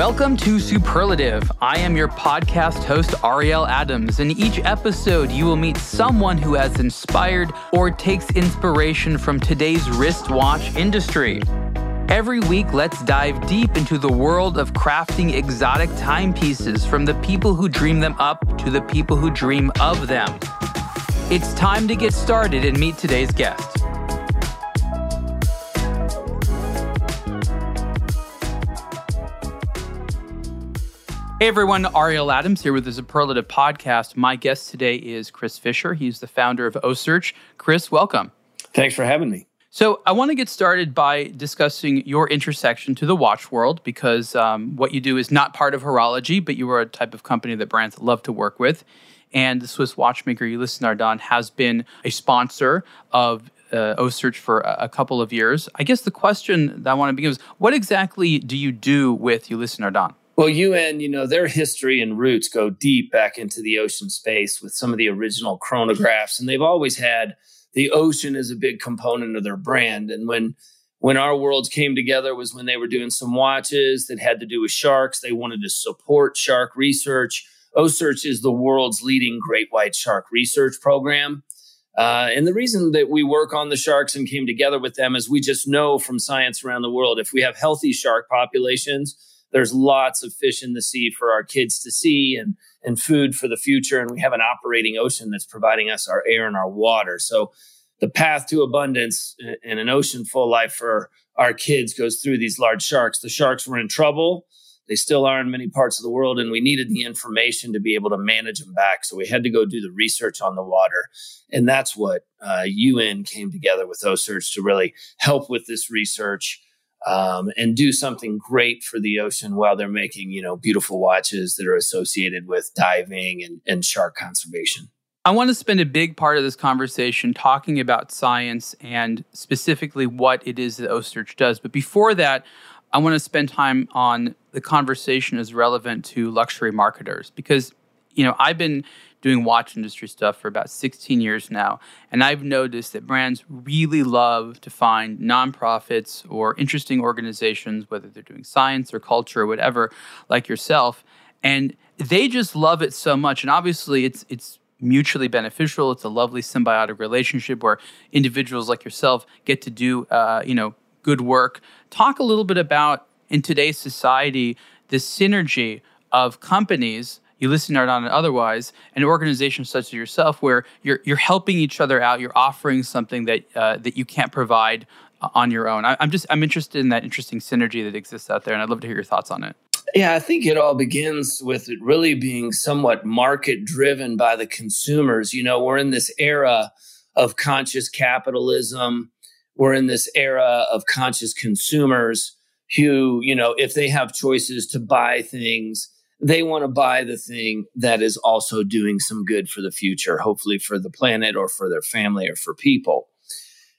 Welcome to Superlative. I am your podcast host, Ariel Adams. In each episode, you will meet someone who has inspired or takes inspiration from today's wristwatch industry. Every week, let's dive deep into the world of crafting exotic timepieces from the people who dream them up to the people who dream of them. It's time to get started and meet today's guest. Hey everyone, Ariel Adams here with the Superlative Podcast. My guest today is Chris Fischer. He's the founder of OCEARCH. Chris, welcome. Thanks for having me. So, I want to get started by discussing your intersection to the watch world because um, what you do is not part of horology, but you are a type of company that brands love to work with. And the Swiss watchmaker Ulysse Nardin has been a sponsor of uh, OCEARCH for a, a, couple of years. I guess the question that I want to begin is what exactly do you do with Ulysse Nardin? Well, UN, you know, their history and roots go deep back into the ocean space with some of the original chronographs, and they've always had the ocean as a big component of their brand. And when when our worlds came together was when they were doing some watches that had to do with sharks. They wanted to support shark research. OCEARCH is the world's leading great white shark research program. Uh, and the reason that we work on the sharks and came together with them is we just know from science around the world if we have healthy shark populations, there's lots of fish in the sea for our kids to see and and food for the future. And we have an operating ocean that's providing us our air and our water. So the path to abundance and an ocean full life for our kids goes through these large sharks. The sharks were in trouble. They still are in many parts of the world and we needed the information to be able to manage them back. So we had to go do the research on the water. And that's what uh, un came together with OCEARCH to really help with this research um, and do something great for the ocean while they're making you know beautiful watches that are associated with diving and, and shark conservation I want to spend a big part of this conversation talking about science and specifically what it is that OCEARCH does. But before that, I want to spend time on the conversation as relevant to luxury marketers because, you know, I've been doing watch industry stuff for about 16 years now. And I've noticed that brands really love to find nonprofits or interesting organizations, whether they're doing science or culture or whatever, like yourself. And they just love it so much. And obviously, it's, it's, mutually beneficial. It's a lovely symbiotic relationship where individuals like yourself get to do, uh, you know, good work. Talk a little bit about in today's society the synergy of companies Ulysse Nardin and otherwise, an organization such as yourself, where you're you're helping each other out, you're offering something that uh, that you can't provide uh, on your own. I, I'm just I'm interested in that interesting synergy that exists out there, and I'd love to hear your thoughts on it. Yeah, I think it all begins with it really being somewhat market driven by the consumers. You know, we're in this era of conscious capitalism. We're in this era of conscious consumers who, you know, if they have choices to buy things, they want to buy the thing that is also doing some good for the future, hopefully for the planet or for their family or for people.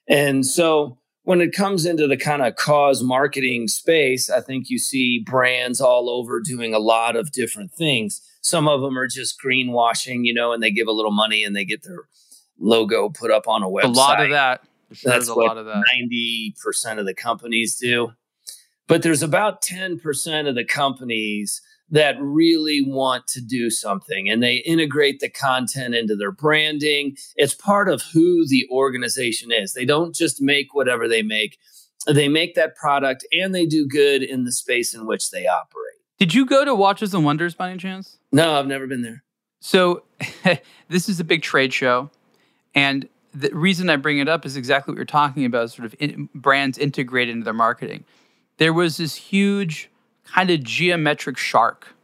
And so when it comes into the kind of cause marketing space, I think you see brands all over doing a lot of different things. Some of them are just greenwashing, you know, and they give a little money and they get their logo put up on a website. A lot of that. Sure That's what 90% of the companies do. But there's about 10% of the companies that really want to do something and they integrate the content into their branding. It's part of who the organization is. They don't just make whatever they make, they make that product and they do good in the space in which they operate. Did you go to Watches and Wonders by any chance? No, I've never been there. So, this is a big trade show. And the reason I bring it up is exactly what you're talking about sort of in, brands integrated into their marketing. There was this huge kind of geometric shark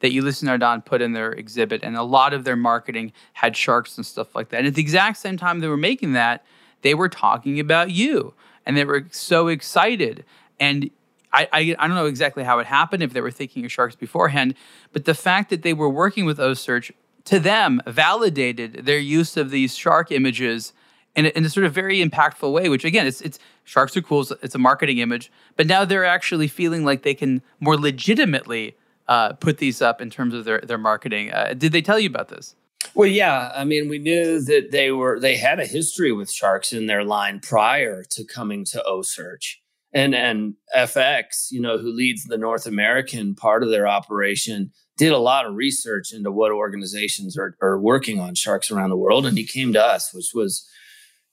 that Ulysse Nardin put in their exhibit, and a lot of their marketing had sharks and stuff like that. And at the exact same time they were making that, they were talking about you, and they were so excited. And I, I, I don't know exactly how it happened if they were thinking of sharks beforehand, but the fact that they were working with OCEARCH to them validated their use of these shark images in a, in a sort of very impactful way. Which again, it's it's sharks are cool. It's a marketing image, but now they're actually feeling like they can more legitimately uh, put these up in terms of their their marketing. Uh, did they tell you about this? Well, yeah. I mean, we knew that they were they had a history with sharks in their line prior to coming to OCEARCH. and and FX, you know, who leads the North American part of their operation, did a lot of research into what organizations are, are working on sharks around the world, and he came to us, which was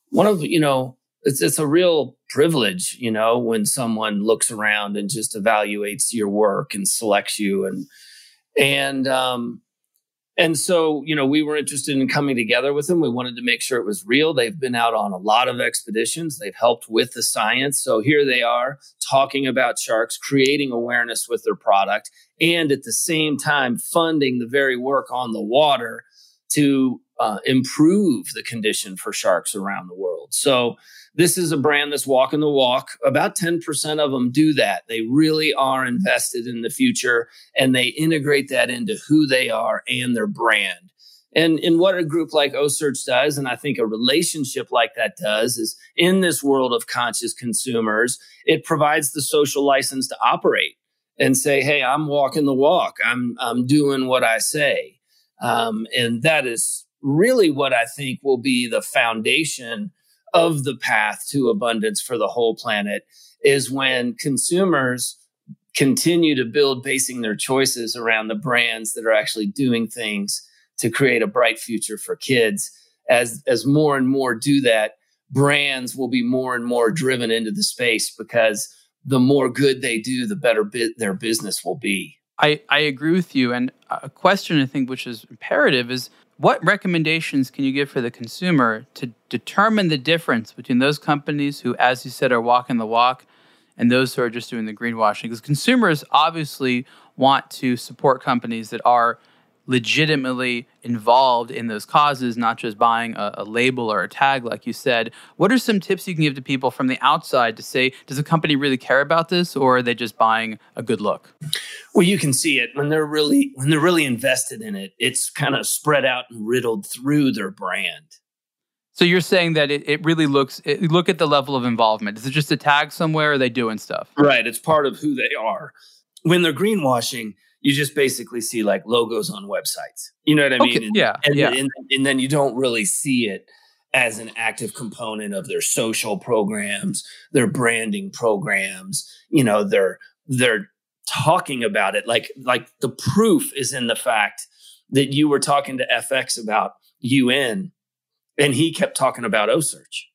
one of you know it's it's a real privilege, you know, when someone looks around and just evaluates your work and selects you and and um and so, you know, we were interested in coming together with them. We wanted to make sure it was real. They've been out on a lot of expeditions. They've helped with the science. So here they are talking about sharks, creating awareness with their product, and at the same time funding the very work on the water to uh, improve the condition for sharks around the world. So this is a brand that's walking the walk. About 10% of them do that. They really are invested in the future and they integrate that into who they are and their brand. And in what a group like OCEARCH does, and I think a relationship like that does, is in this world of conscious consumers, it provides the social license to operate and say, "Hey, I'm walking the walk. I'm I'm doing what I say," um, and that is really what I think will be the foundation of the path to abundance for the whole planet is when consumers continue to build basing their choices around the brands that are actually doing things to create a bright future for kids. As as more and more do that brands will be more and more driven into the space because the more good they do the better their business will be I, I agree with you and a question i think which is imperative is what recommendations can you give for the consumer to determine the difference between those companies who, as you said, are walking the walk and those who are just doing the greenwashing? Because consumers obviously want to support companies that are legitimately involved in those causes, not just buying a, a, label or a tag, like you said. What are some tips you can give to people from the outside to say, does a company really care about this, or are they just buying a good look? Well, you can see it when they're really when they're really invested in it. It's kind of spread out and riddled through their brand. So you're saying that it, it really looks it, look at the level of involvement. Is it just a tag somewhere? Or are they doing stuff? Right. It's part of who they are. When they're greenwashing, you just basically see like logos on websites. You know what I mean? Okay, and, yeah, and, yeah. And, and then you don't really see it as an active component of their social programs, their branding programs. You know, they're they're talking about it like like the proof is in the fact that you were talking to FX about UN, and he kept talking about OCEARCH.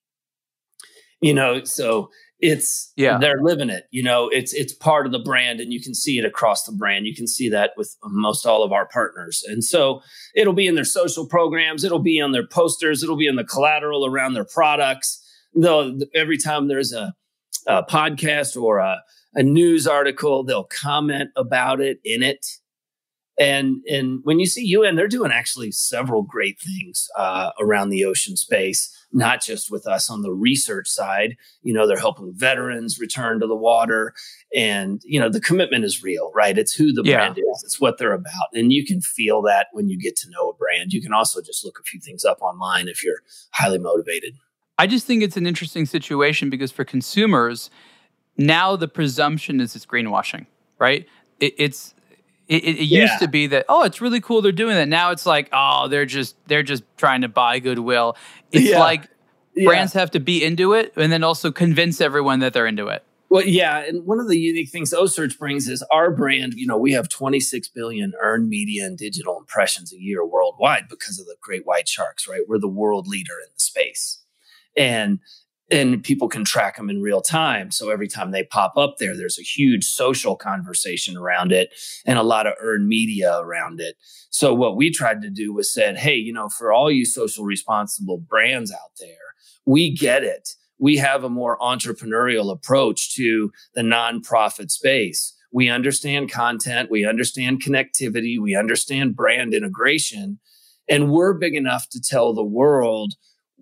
You know, so it's yeah. they're living it you know it's it's part of the brand and you can see it across the brand. You can see that with most all of our partners. And so it'll be in their social programs it'll be on their posters it'll be in the collateral around their products. Though every time there's a, a podcast or a, a news article they'll comment about it in it. And and when you see UN, they're doing actually several great things uh, around the ocean space, not just with us on the research side. You know, they're helping veterans return to the water, and you know the commitment is real, right? It's who the yeah. brand is, it's what they're about, and you can feel that when you get to know a brand. You can also just look a few things up online if you're highly motivated. I just think it's an interesting situation because for consumers, now the presumption is it's greenwashing, right? It, it's it, it, it yeah. used to be that oh, it's really cool they're doing that. Now it's like oh, they're just they're just trying to buy goodwill. It's yeah. like yeah. brands have to be into it and then also convince everyone that they're into it. Well, yeah, and one of the unique things OCEARCH brings is our brand. You know, we have 26 billion earned media and digital impressions a year worldwide because of the great white sharks. Right, we're the world leader in the space, and and people can track them in real time. So every time they pop up there, there's a huge social conversation around it and a lot of earned media around it. So what we tried to do was said, Hey, you know, for all you social responsible brands out there, we get it. We have a more entrepreneurial approach to the nonprofit space. We understand content. We understand connectivity. We understand brand integration. And we're big enough to tell the world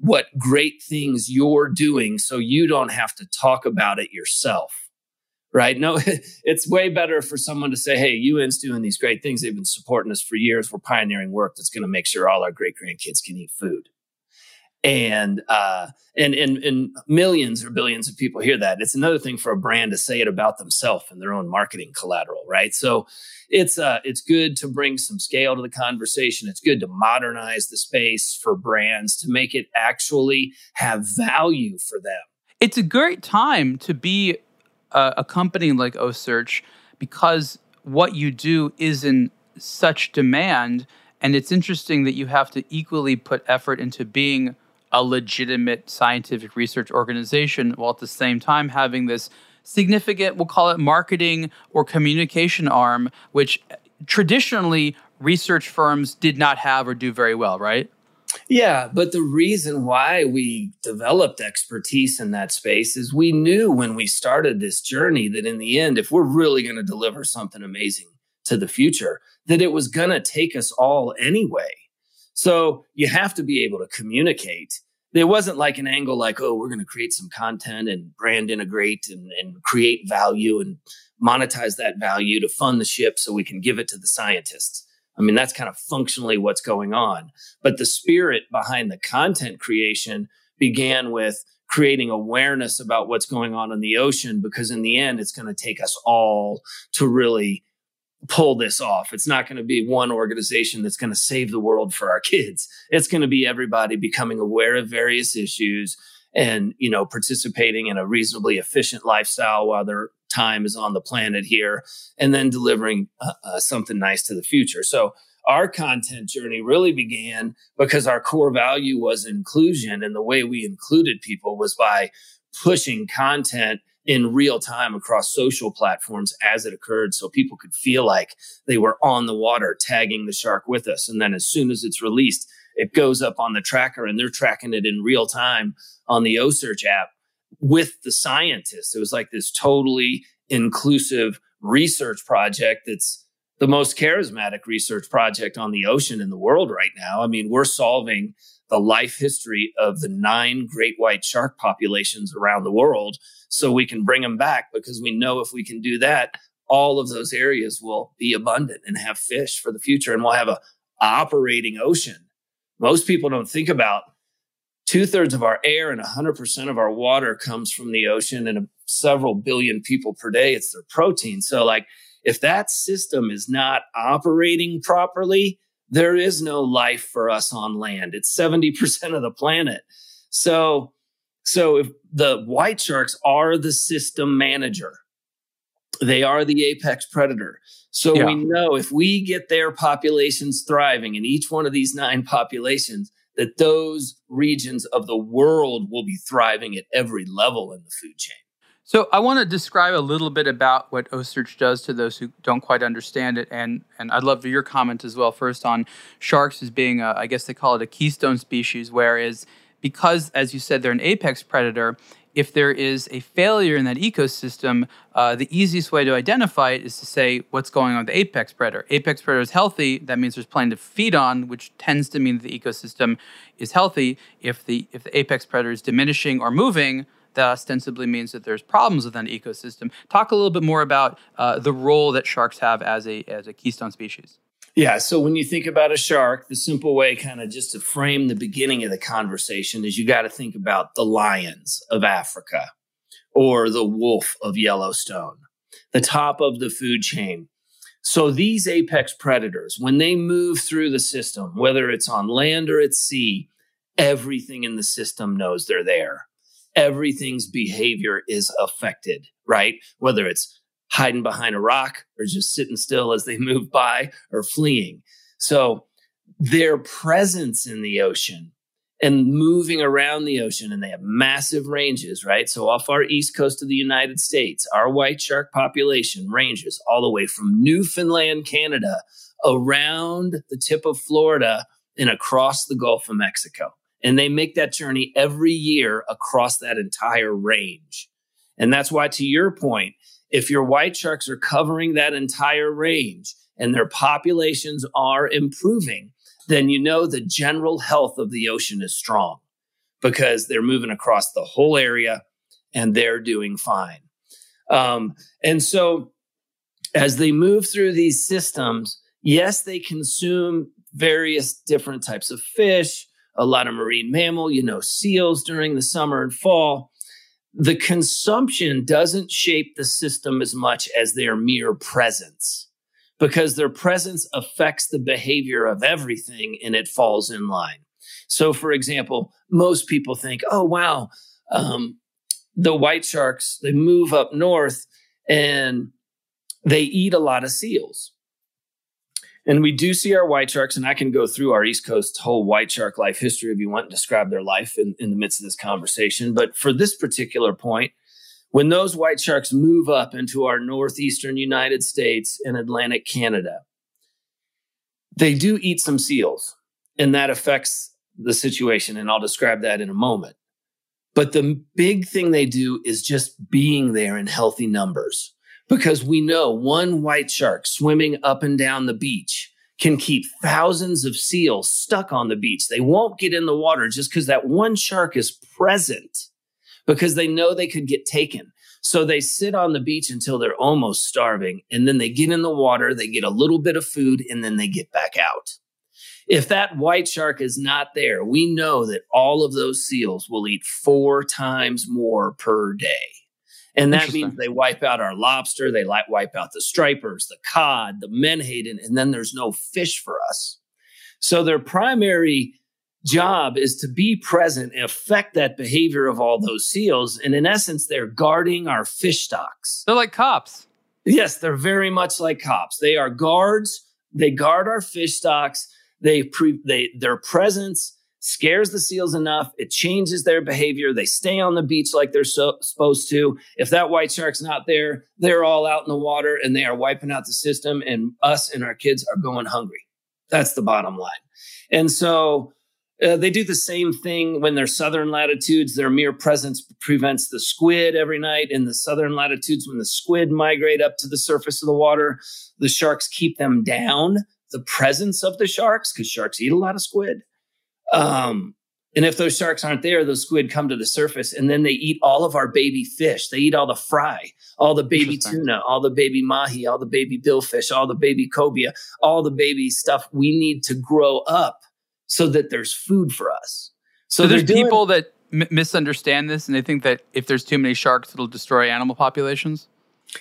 what great things you're doing so you don't have to talk about it yourself. Right? No, it's way better for someone to say, Hey, UN's doing these great things. They've been supporting us for years. We're pioneering work that's going to make sure all our great grandkids can eat food and uh, and and and millions or billions of people hear that. It's another thing for a brand to say it about themselves and their own marketing collateral, right? So it's uh, it's good to bring some scale to the conversation. It's good to modernize the space for brands to make it actually have value for them. It's a great time to be uh, a company like OCEARCH, because what you do is in such demand, and it's interesting that you have to equally put effort into being a legitimate scientific research organization while at the same time having this significant, we'll call it marketing or communication arm, which traditionally research firms did not have or do very well, right? Yeah, but the reason why we developed expertise in that space is we knew when we started this journey that in the end, if we're really going to deliver something amazing to the future, that it was going to take us all anyway. So you have to be able to communicate. There wasn't like an angle like, oh, we're going to create some content and brand integrate and, and create value and monetize that value to fund the ship so we can give it to the scientists. I mean, that's kind of functionally what's going on. But the spirit behind the content creation began with creating awareness about what's going on in the ocean, because in the end, it's going to take us all to really pull this off. It's not going to be one organization that's going to save the world for our kids. It's going to be everybody becoming aware of various issues and, you know, participating in a reasonably efficient lifestyle while they're time is on the planet here, and then delivering uh, uh, something nice to the future. So our content journey really began because our core value was inclusion. And the way we included people was by pushing content in real time across social platforms as it occurred so people could feel like they were on the water tagging the shark with us. And then as soon as it's released, it goes up on the tracker and they're tracking it in real time on the OCEARCH app with the scientists. It was like this totally inclusive research project that's the most charismatic research project on the ocean in the world right now. I mean, we're solving the life history of the nine great white shark populations around the world so we can bring them back because we know if we can do that, all of those areas will be abundant and have fish for the future and we'll have a operating ocean. Most people don't think about two thirds of our air and 100% of our water comes from the ocean and several billion people per day. It's their protein. So, like, if that system is not operating properly, there is no life for us on land. It's 70% of the planet. So, so if the white sharks are the system manager, they are the apex predator. So yeah. we know if we get their populations thriving in each one of these nine populations, that those regions of the world will be thriving at every level in the food chain. So I want to describe a little bit about what OCEARCH does to those who don't quite understand it, and and I'd love your comment as well. First on sharks as being, a, I guess they call it a keystone species, whereas because, as you said, they're an apex predator. If there is a failure in that ecosystem, uh, the easiest way to identify it is to say what's going on with the apex predator. Apex predator is healthy. That means there's plenty to feed on, which tends to mean the ecosystem is healthy. If the if the apex predator is diminishing or moving, that ostensibly means that there's problems within the ecosystem. Talk a little bit more about uh, the role that sharks have as a as a keystone species. Yeah. So when you think about a shark, the simple way, kind of just to frame the beginning of the conversation, is you got to think about the lions of Africa or the wolf of Yellowstone, the top of the food chain. So these apex predators, when they move through the system, whether it's on land or at sea, everything in the system knows they're there. Everything's behavior is affected, right? Whether it's hiding behind a rock or just sitting still as they move by or fleeing. So their presence in the ocean and moving around the ocean, and they have massive ranges, right? So off our east coast of the United States, our white shark population ranges all the way from Newfoundland, Canada, around the tip of Florida and across the Gulf of Mexico. And they make that journey every year across that entire range. And that's why, to your point, if your white sharks are covering that entire range and their populations are improving, then you know the general health of the ocean is strong because they're moving across the whole area and they're doing fine. Um, and so, as they move through these systems, yes, they consume various different types of fish, a lot of marine mammal, you know, seals during the summer and fall the consumption doesn't shape the system as much as their mere presence because their presence affects the behavior of everything and it falls in line. So, for example, most people think, oh, wow, um, the white sharks, they move up north and they eat a lot of seals. And we do see our white sharks, and I can go through our East Coast whole white shark life history if you want to describe their life in, in the midst of this conversation. But for this particular point, when those white sharks move up into our northeastern United States and Atlantic Canada, they do eat some seals, and that affects the situation. And I'll describe that in a moment. But the big thing they do is just being there in healthy numbers because we know one white shark swimming up and down the beach can keep thousands of seals stuck on the beach. They won't get in the water just because that one shark is present because they know they could get taken. So they sit on the beach until they're almost starving and then they get in the water, they get a little bit of food and then they get back out. If that white shark is not there, we know that all of those seals will eat four times more per day. And that means they wipe out our lobster, they wipe out the stripers, the cod, the menhaden, and then there's no fish for us. So their primary job is to be present and affect that behavior of all those seals. And in essence, they're guarding our fish stocks. They're like cops. Yes, they're very much like cops. They are guards. They guard our fish stocks. They pre, they their presence scares the seals enough. It changes their behavior. They stay on the beach like they're so, supposed to. If that white shark's not there, they're all out in the water and they are wiping out the system, and us and our kids are going hungry. That's the bottom line. And so uh, they do the same thing when they're southern latitudes. Their mere presence prevents the squid every night. In the southern latitudes, when the squid migrate up to the surface of the water, the sharks keep them down the presence of the sharks because sharks eat a lot of squid. Um, and if those sharks aren't there, those squid come to the surface and then they eat all of our baby fish. They eat all the fry, all the baby tuna, all the baby mahi, all the baby billfish, all the baby cobia, all the baby stuff we need to grow up so that there's food for us. So, so there's doing, people that m- misunderstand this and they think that if there's too many sharks, it'll destroy animal populations.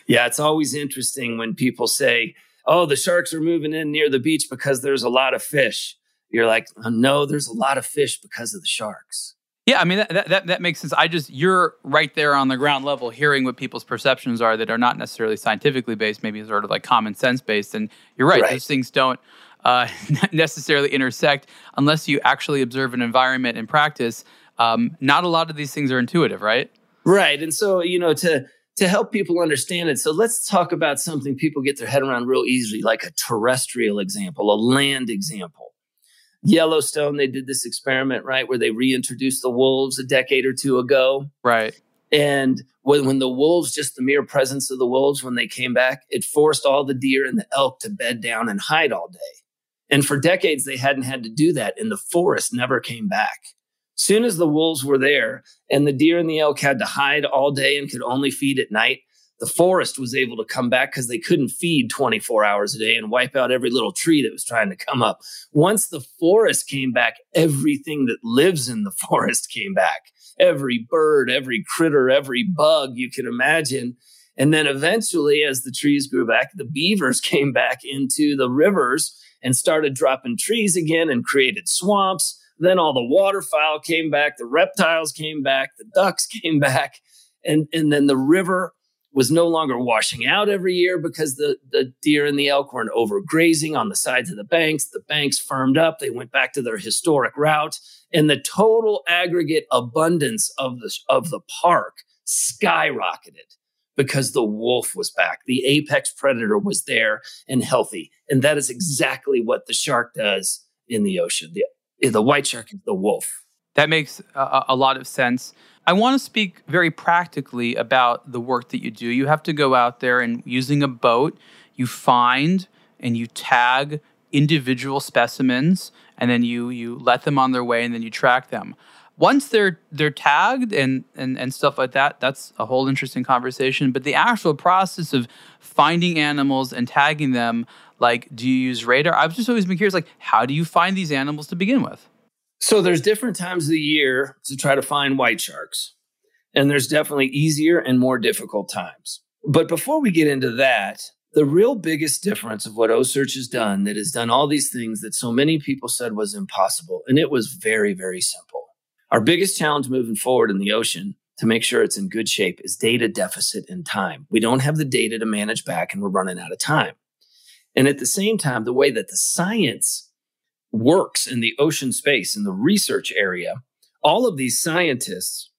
Yeah, it's always interesting when people say, oh, the sharks are moving in near the beach because there's a lot of fish. You're like, oh, no, there's a lot of fish because of the sharks. Yeah, I mean that, that that makes sense. I just you're right there on the ground level, hearing what people's perceptions are that are not necessarily scientifically based, maybe sort of like common sense based. And you're right; right. those things don't uh, necessarily intersect unless you actually observe an environment and practice. Um, not a lot of these things are intuitive, right? Right, and so you know to to help people understand it. So let's talk about something people get their head around real easily, like a terrestrial example, a land example. Yellowstone, they did this experiment, right, where they reintroduced the wolves a decade or two ago. Right. And when, when the wolves, just the mere presence of the wolves, when they came back, it forced all the deer and the elk to bed down and hide all day. And for decades, they hadn't had to do that, and the forest never came back. Soon as the wolves were there and the deer and the elk had to hide all day and could only feed at night, the forest was able to come back because they couldn't feed 24 hours a day and wipe out every little tree that was trying to come up. Once the forest came back, everything that lives in the forest came back. Every bird, every critter, every bug you can imagine. And then eventually, as the trees grew back, the beavers came back into the rivers and started dropping trees again and created swamps then all the waterfowl came back, the reptiles came back, the ducks came back, and, and then the river was no longer washing out every year because the, the deer and the elk weren't overgrazing on the sides of the banks. The banks firmed up. They went back to their historic route. And the total aggregate abundance of the, of the park skyrocketed because the wolf was back. The apex predator was there and healthy. And that is exactly what the shark does in the ocean. The the white shark is the wolf. That makes a, a lot of sense. I want to speak very practically about the work that you do. You have to go out there and using a boat, you find and you tag individual specimens and then you you let them on their way and then you track them. Once they're they're tagged and, and and stuff like that, that's a whole interesting conversation. But the actual process of finding animals and tagging them like, do you use radar? I've just always been curious, like, how do you find these animals to begin with? So there's different times of the year to try to find white sharks. And there's definitely easier and more difficult times. But before we get into that, the real biggest difference of what OCEARCH has done that has done all these things that so many people said was impossible, and it was very, very simple. Our biggest challenge moving forward in the ocean to make sure it's in good shape is data deficit and time. We don't have the data to manage back and we're running out of time. And at the same time, the way that the science works in the ocean space, in the research area, all of these scientists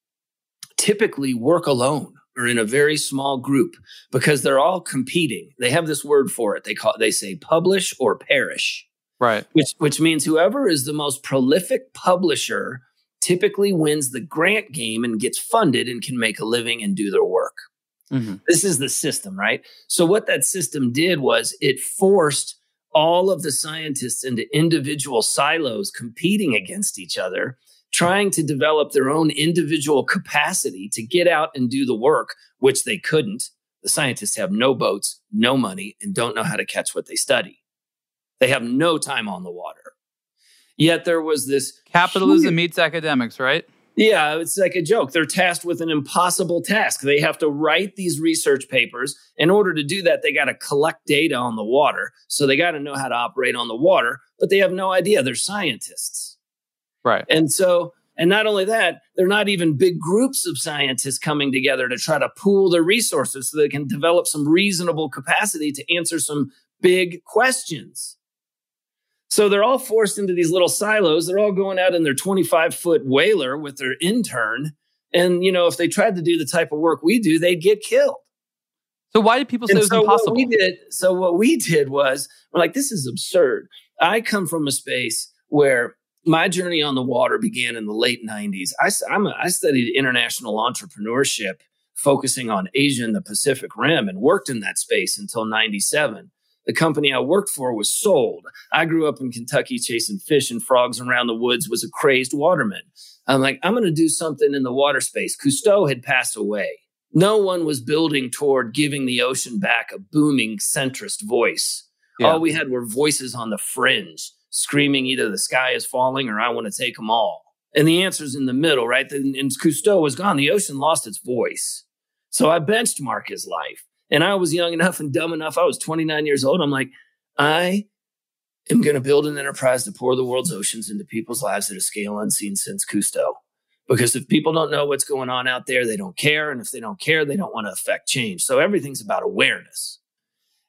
typically work alone or in a very small group because they're all competing. They have this word for it. They call they say publish or perish. Right. Which which means whoever is the most prolific publisher typically wins the grant game and gets funded and can make a living and do their work. Mm-hmm. This is the system, right? So, what that system did was it forced all of the scientists into individual silos competing against each other, trying to develop their own individual capacity to get out and do the work, which they couldn't. The scientists have no boats, no money, and don't know how to catch what they study. They have no time on the water. Yet there was this capitalism huge, meets academics, right? Yeah, it's like a joke. They're tasked with an impossible task. They have to write these research papers. In order to do that, they got to collect data on the water. So they got to know how to operate on the water, but they have no idea. They're scientists. Right. And so, and not only that, they're not even big groups of scientists coming together to try to pool their resources so they can develop some reasonable capacity to answer some big questions. So they're all forced into these little silos. They're all going out in their 25 foot whaler with their intern. And, you know, if they tried to do the type of work we do, they'd get killed. So why did people say and it was so impossible? What we did, so what we did was we're like, this is absurd. I come from a space where my journey on the water began in the late 90s. I, I'm a, I studied international entrepreneurship, focusing on Asia and the Pacific Rim, and worked in that space until 97 the company I worked for was sold. I grew up in Kentucky chasing fish and frogs around the woods, was a crazed waterman. I'm like, I'm going to do something in the water space. Cousteau had passed away. No one was building toward giving the ocean back a booming centrist voice. Yeah. All we had were voices on the fringe screaming either the sky is falling or I want to take them all. And the answer's in the middle, right? And Cousteau was gone. The ocean lost its voice. So I benchmark his life. And I was young enough and dumb enough. I was 29 years old. I'm like, I am going to build an enterprise to pour the world's oceans into people's lives at a scale unseen since Cousteau. Because if people don't know what's going on out there, they don't care. And if they don't care, they don't want to affect change. So everything's about awareness.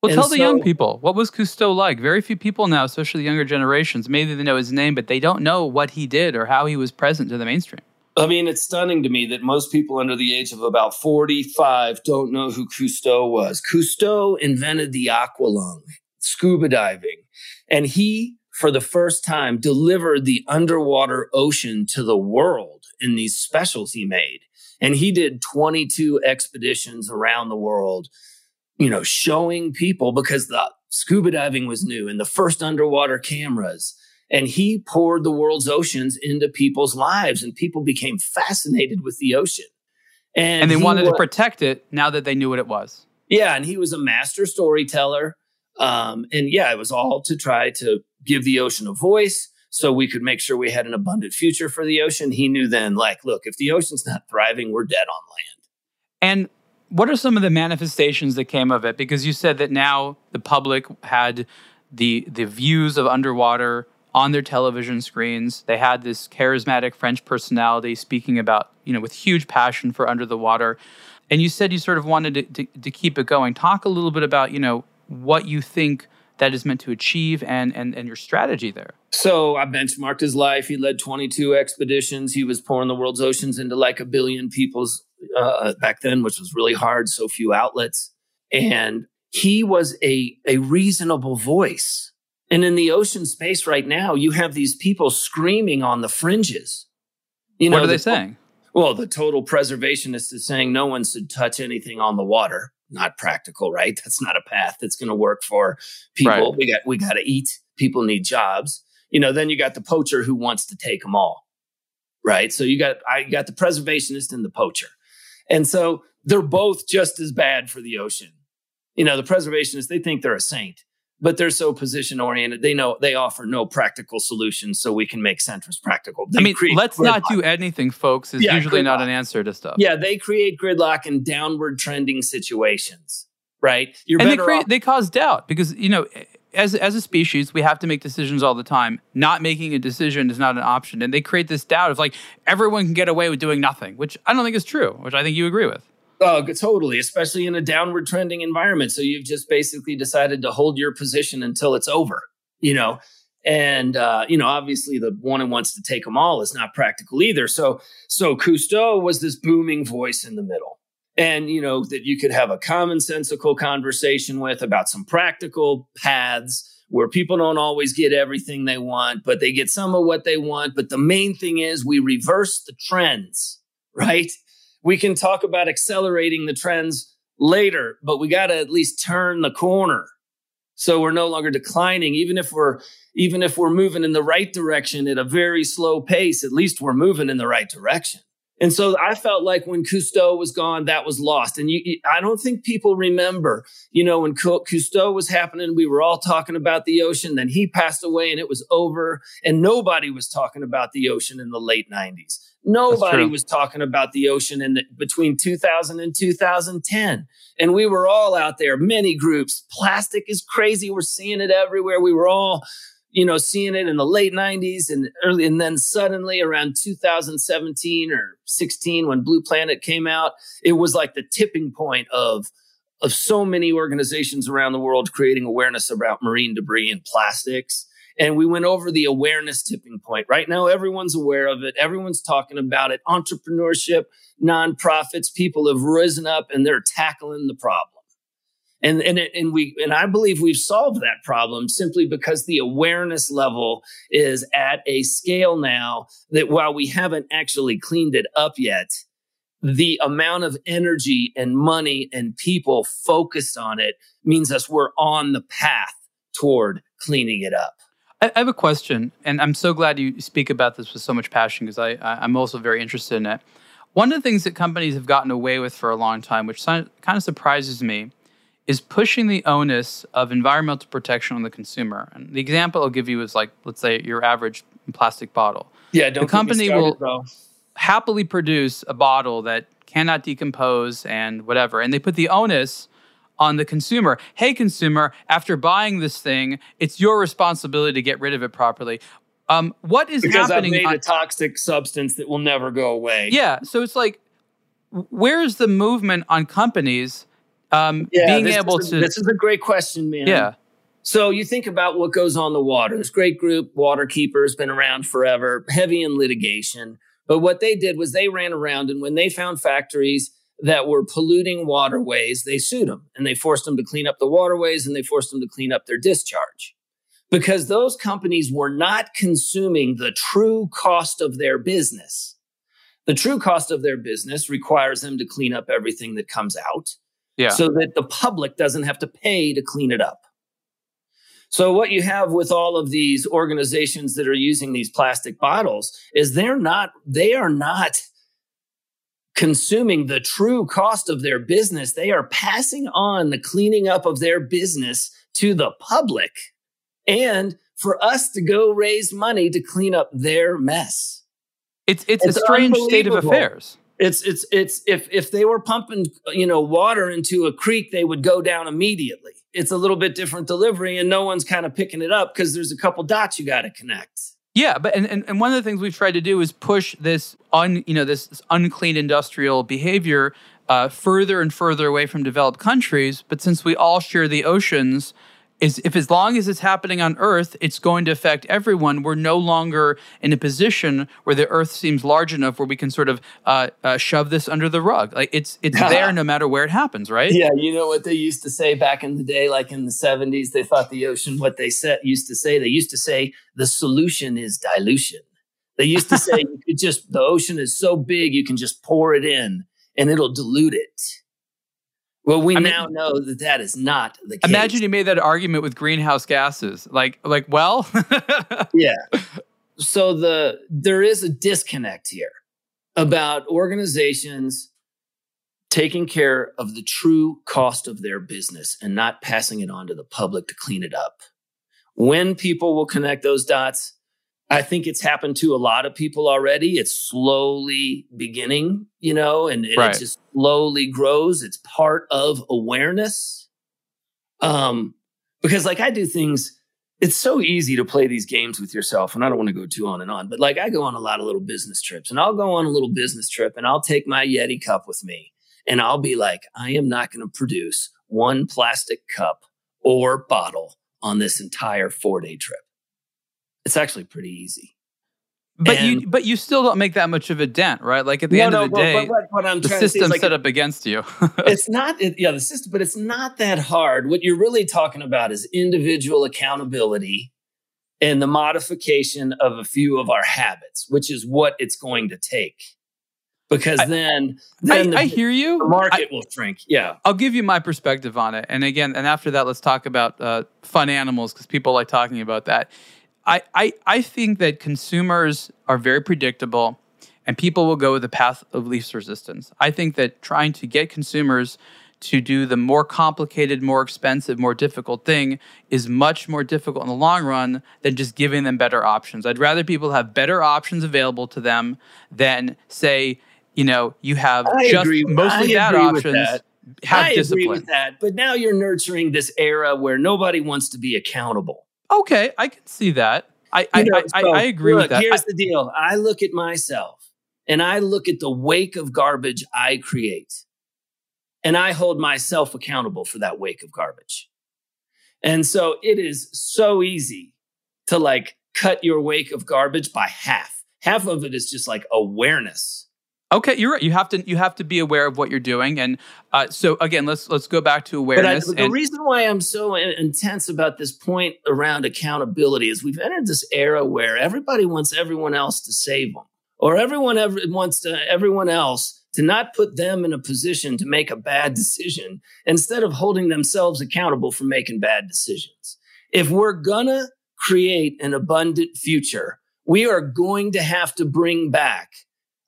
Well, and tell the young people what was Cousteau like. Very few people now, especially the younger generations, maybe they know his name, but they don't know what he did or how he was present to the mainstream. I mean, it's stunning to me that most people under the age of about 45 don't know who Cousteau was. Cousteau invented the aqualung, scuba diving, and he, for the first time, delivered the underwater ocean to the world in these specials he made. And he did 22 expeditions around the world, you know, showing people because the scuba diving was new and the first underwater cameras and he poured the world's oceans into people's lives and people became fascinated with the ocean. And, and they wanted was, to protect it now that they knew what it was. Yeah and he was a master storyteller. Um, and yeah it was all to try to give the ocean a voice so we could make sure we had an abundant future for the ocean. He knew then like look if the ocean's not thriving we're dead on land. And what are some of the manifestations that came of it? Because you said that now the public had the the views of underwater on their television screens. They had this charismatic French personality speaking about, you know, with huge passion for under the water. And you said you sort of wanted to, to, to keep it going. Talk a little bit about, you know, what you think that is meant to achieve and, and, and your strategy there. So I benchmarked his life. He led 22 expeditions. He was pouring the world's oceans into like a billion people's uh, back then, which was really hard. So few outlets. And he was a, a reasonable voice and in the ocean space right now, you have these people screaming on the fringes. You know, what are they the, saying? Well, the total preservationist is saying no one should touch anything on the water. Not practical, right? That's not a path that's going to work for people. Right. We got we got to eat. People need jobs. You know, then you got the poacher who wants to take them all. Right? So you got I got the preservationist and the poacher. And so they're both just as bad for the ocean. You know, the preservationists, they think they're a saint but they're so position oriented. They know they offer no practical solutions, so we can make centrist practical. They I mean, let's not do anything, folks. Is yeah, usually gridlock. not an answer to stuff. Yeah, they create gridlock in downward trending situations, right? You're and they create, off- they cause doubt because you know as as a species, we have to make decisions all the time. Not making a decision is not an option, and they create this doubt of like everyone can get away with doing nothing, which I don't think is true. Which I think you agree with. Oh, totally, especially in a downward trending environment. So you've just basically decided to hold your position until it's over, you know. And uh, you know, obviously, the one who wants to take them all is not practical either. So, so Cousteau was this booming voice in the middle, and you know that you could have a commonsensical conversation with about some practical paths where people don't always get everything they want, but they get some of what they want. But the main thing is we reverse the trends, right? We can talk about accelerating the trends later, but we got to at least turn the corner. So we're no longer declining, even if we're even if we're moving in the right direction at a very slow pace, at least we're moving in the right direction. And so I felt like when Cousteau was gone, that was lost. And you, I don't think people remember, you know, when Cousteau was happening, we were all talking about the ocean. Then he passed away and it was over. And nobody was talking about the ocean in the late 90s. Nobody was talking about the ocean in the, between 2000 and 2010. And we were all out there, many groups. Plastic is crazy. We're seeing it everywhere. We were all, you know, seeing it in the late 90s and early, and then suddenly around 2017 or 16 when Blue Planet came out, it was like the tipping point of, of so many organizations around the world creating awareness about marine debris and plastics and we went over the awareness tipping point. Right now, everyone's aware of it. Everyone's talking about it. Entrepreneurship, nonprofits, people have risen up and they're tackling the problem. And, and, and we, and I believe we've solved that problem simply because the awareness level is at a scale now that while we haven't actually cleaned it up yet, the amount of energy and money and people focused on it means us we're on the path toward cleaning it up. I have a question, and I'm so glad you speak about this with so much passion because I, I'm also very interested in it. One of the things that companies have gotten away with for a long time, which kind of surprises me, is pushing the onus of environmental protection on the consumer. And the example I'll give you is like, let's say your average plastic bottle. Yeah, don't the company started, will bro. happily produce a bottle that cannot decompose and whatever, and they put the onus on the consumer. Hey, consumer, after buying this thing, it's your responsibility to get rid of it properly. Um, what is because happening? I've made on- a toxic substance that will never go away. yeah, so it's like, where's the movement on companies um, Yeah, being able a, to? This is a great question, man. yeah, So you think about what goes on the water. This great group, Waterkeepers, been around forever, heavy in litigation. But what they did was they ran around and when they found factories that were polluting waterways, they sued them and they forced them to clean up the waterways and they forced them to clean up their discharge. Because those companies were not consuming the true cost of their business. The true cost of their business requires them to clean up everything that comes out yeah. so that the public doesn't have to pay to clean it up. So what you have with all of these organizations that are using these plastic bottles is they're not they are not consuming the true cost of their business. They are passing on the cleaning up of their business to the public and for us to go raise money to clean up their mess. it's it's, it's a strange state of affairs. It's it's it's if if they were pumping you know water into a creek, they would go down immediately. It's a little bit different delivery, and no one's kind of picking it up because there's a couple dots you got to connect. Yeah, but and, and, and one of the things we've tried to do is push this un you know this, this unclean industrial behavior uh, further and further away from developed countries. But since we all share the oceans, is if as long as it's happening on Earth, it's going to affect everyone. We're no longer in a position where the Earth seems large enough where we can sort of uh, uh, shove this under the rug. Like it's it's there no matter where it happens, right? Yeah, you know what they used to say back in the day, like in the 70s, they thought the ocean, what they said, used to say, they used to say the solution is dilution. They used to say you could just, the ocean is so big, you can just pour it in and it'll dilute it. Well, we I mean- now know that that is not the case. Imagine you made that argument with greenhouse gases. Like like well, yeah. So the there is a disconnect here about organizations taking care of the true cost of their business and not passing it on to the public to clean it up. When people will connect those dots, I think it's happened to a lot of people already. It's slowly beginning, you know, and, and Right. it just slowly grows. It's part of awareness. Um, because like I do things it's so easy to play these games with yourself and I don't want to go too on and on but like I go on a lot of little business trips and I'll go on a little business trip and I'll take my Yeti cup with me and I'll be like I am not going to produce one plastic cup or bottle on this entire 4-day trip. It's actually pretty easy. But and, you, but you still don't make that much of a dent, right? Like at the no, end no, of the day, but the system's like, set up against you. it's not, it, yeah, the system, but it's not that hard. What you're really talking about is individual accountability and the modification of a few of our habits, which is what it's going to take. Because I, then, then I, the, I, hear you. The market will shrink. Yeah, I'll give you my perspective on it. And again, and after that, let's talk about uh, fun animals because people like talking about that I, I, I think that consumers are very predictable and people will go with the path of least resistance. I think that trying to get consumers to do the more complicated, more expensive, more difficult thing is much more difficult in the long run than just giving them better options. I'd rather people have better options available to them than say, you know, you have I just agree. mostly bad options. Have I discipline. agree with that, but now you're nurturing this era where nobody wants to be accountable. Okay, I can see that. I I, know, I, so, I, agree look, with that. Here's the deal. I look at myself and I look at the wake of garbage I create. And I hold myself accountable for that wake of garbage. And so it is so easy to like cut your wake of garbage by half. Half of it is just like awareness Okay, you're right. You have to you have to be aware of what you're doing, and uh, so again, let's let's go back to awareness. But, I, the reason why I'm so intense about this point around accountability is we've entered this era where everybody wants everyone else to save them, or everyone ever wants to everyone else to not put them in a position to make a bad decision instead of holding themselves accountable for making bad decisions. If we're gonna create an abundant future, we are going to have to bring back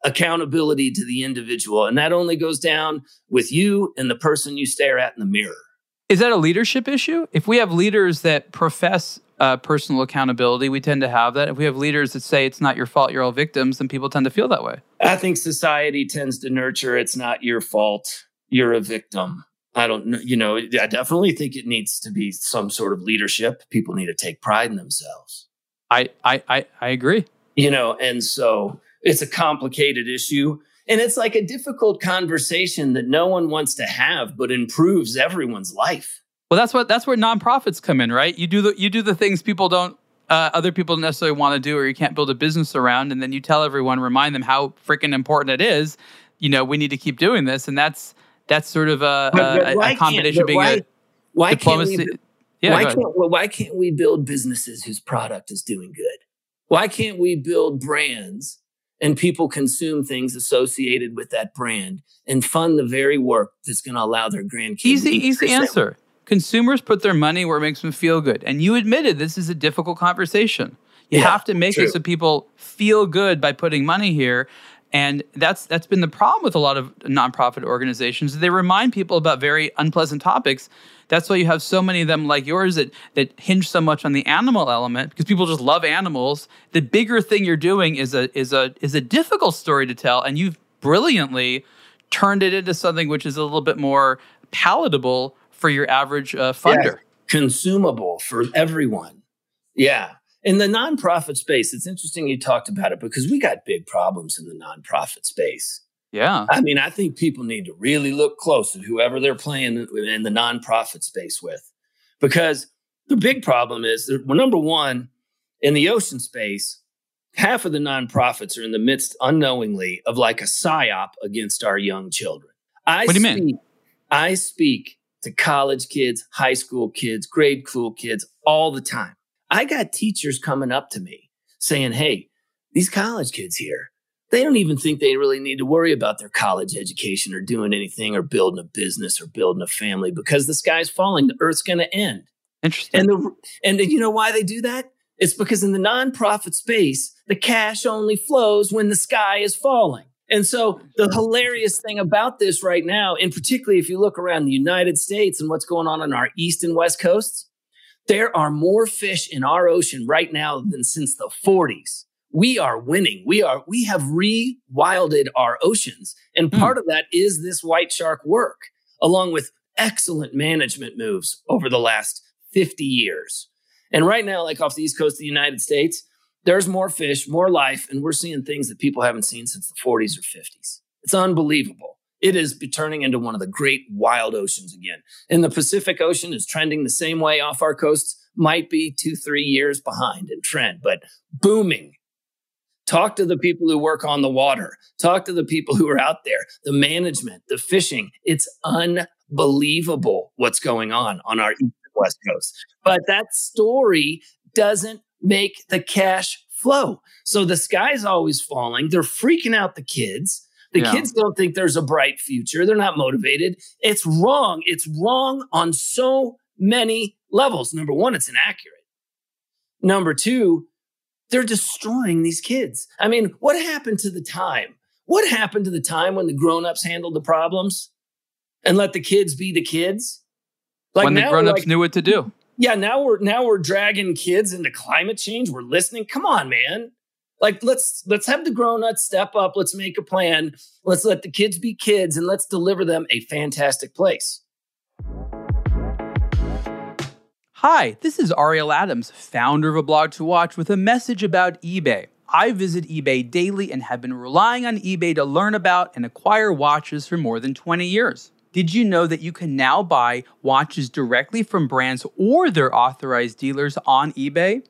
accountability to the individual. And that only goes down with you and the person you stare at in the mirror. Is that a leadership issue? If we have leaders that profess uh, personal accountability, we tend to have that. If we have leaders that say it's not your fault, you're all victims, then people tend to feel that way. I think society tends to nurture it's not your fault, you're a victim. I don't know, you know, I definitely think it needs to be some sort of leadership. People need to take pride in themselves. I I I, I agree. You know, and so it's a complicated issue. And it's like a difficult conversation that no one wants to have, but improves everyone's life. Well, that's what that's where nonprofits come in, right? You do the you do the things people don't uh, other people don't necessarily want to do, or you can't build a business around, and then you tell everyone, remind them how freaking important it is. You know, we need to keep doing this, and that's that's sort of a, a, a combination being why, a why diplomacy. Can't we, yeah, why can't well, why can't we build businesses whose product is doing good? Why can't we build brands and people consume things associated with that brand and fund the very work that's going to allow their grandkids. Easy, easy answer. Consumers put their money where it makes them feel good. And you admitted this is a difficult conversation. You yeah, have to make true. it so people feel good by putting money here. And that's that's been the problem with a lot of nonprofit organizations. They remind people about very unpleasant topics that's why you have so many of them like yours that that hinge so much on the animal element because people just love animals. The bigger thing you're doing is a is a is a difficult story to tell, and you've brilliantly turned it into something which is a little bit more palatable for your average uh, funder. Consumable for everyone. Yeah. In the nonprofit space, it's interesting you talked about it because we got big problems in the nonprofit space. Yeah. I mean, I think people need to really look close at whoever they're playing in the nonprofit space with. Because the big problem is that, well, number one, in the ocean space, half of the nonprofits are in the midst unknowingly of like a psyop against our young children. I what do you speak, mean? I speak to college kids, high school kids, grade school kids all the time. I got teachers coming up to me saying, Hey, these college kids here, they don't even think they really need to worry about their college education or doing anything or building a business or building a family because the sky's falling. The earth's going to end. Interesting. And the, and you know why they do that? It's because in the nonprofit space, the cash only flows when the sky is falling. And so the hilarious thing about this right now, and particularly if you look around the United States and what's going on on our east and west coasts, there are more fish in our ocean right now than since the 40s we are winning. We are, we have rewilded our oceans. And hmm. part mm. of that is this white shark work, along with excellent management moves over the last 50 years. And right now, like off the East Coast of the United States, there's more fish, more life, and we're seeing things that people haven't seen since the 40s or 50s. It's unbelievable. It is turning into one of the great wild oceans again. And the Pacific Ocean is trending the same way off our coasts, might be two, three years behind in trend, but booming. Talk to the people who work on the water. Talk to the people who are out there, the management, the fishing. It's unbelievable what's going on on our east and west coast. But that story doesn't make the cash flow. So the sky's always falling. They're freaking out the kids. The yeah. kids don't think there's a bright future. They're not motivated. It's wrong. It's wrong on so many levels. Number one, it's inaccurate. Number two, they're destroying these kids. I mean, what happened to the time? What happened to the time when the grown-ups handled the problems and let the kids be the kids? Like when the grown-ups like, knew what to do. Yeah, now we're now we're dragging kids into climate change. We're listening. Come on, man. Like let's let's have the grown-ups step up. Let's make a plan. Let's let the kids be kids and let's deliver them a fantastic place. Hi, this is Ariel Adams, founder of aBlogtoWatch with a message about eBay. I visit eBay daily and have been relying on eBay to learn about and acquire watches for more than 20 years. Did you know that you can now buy watches directly from brands or their authorized dealers on eBay?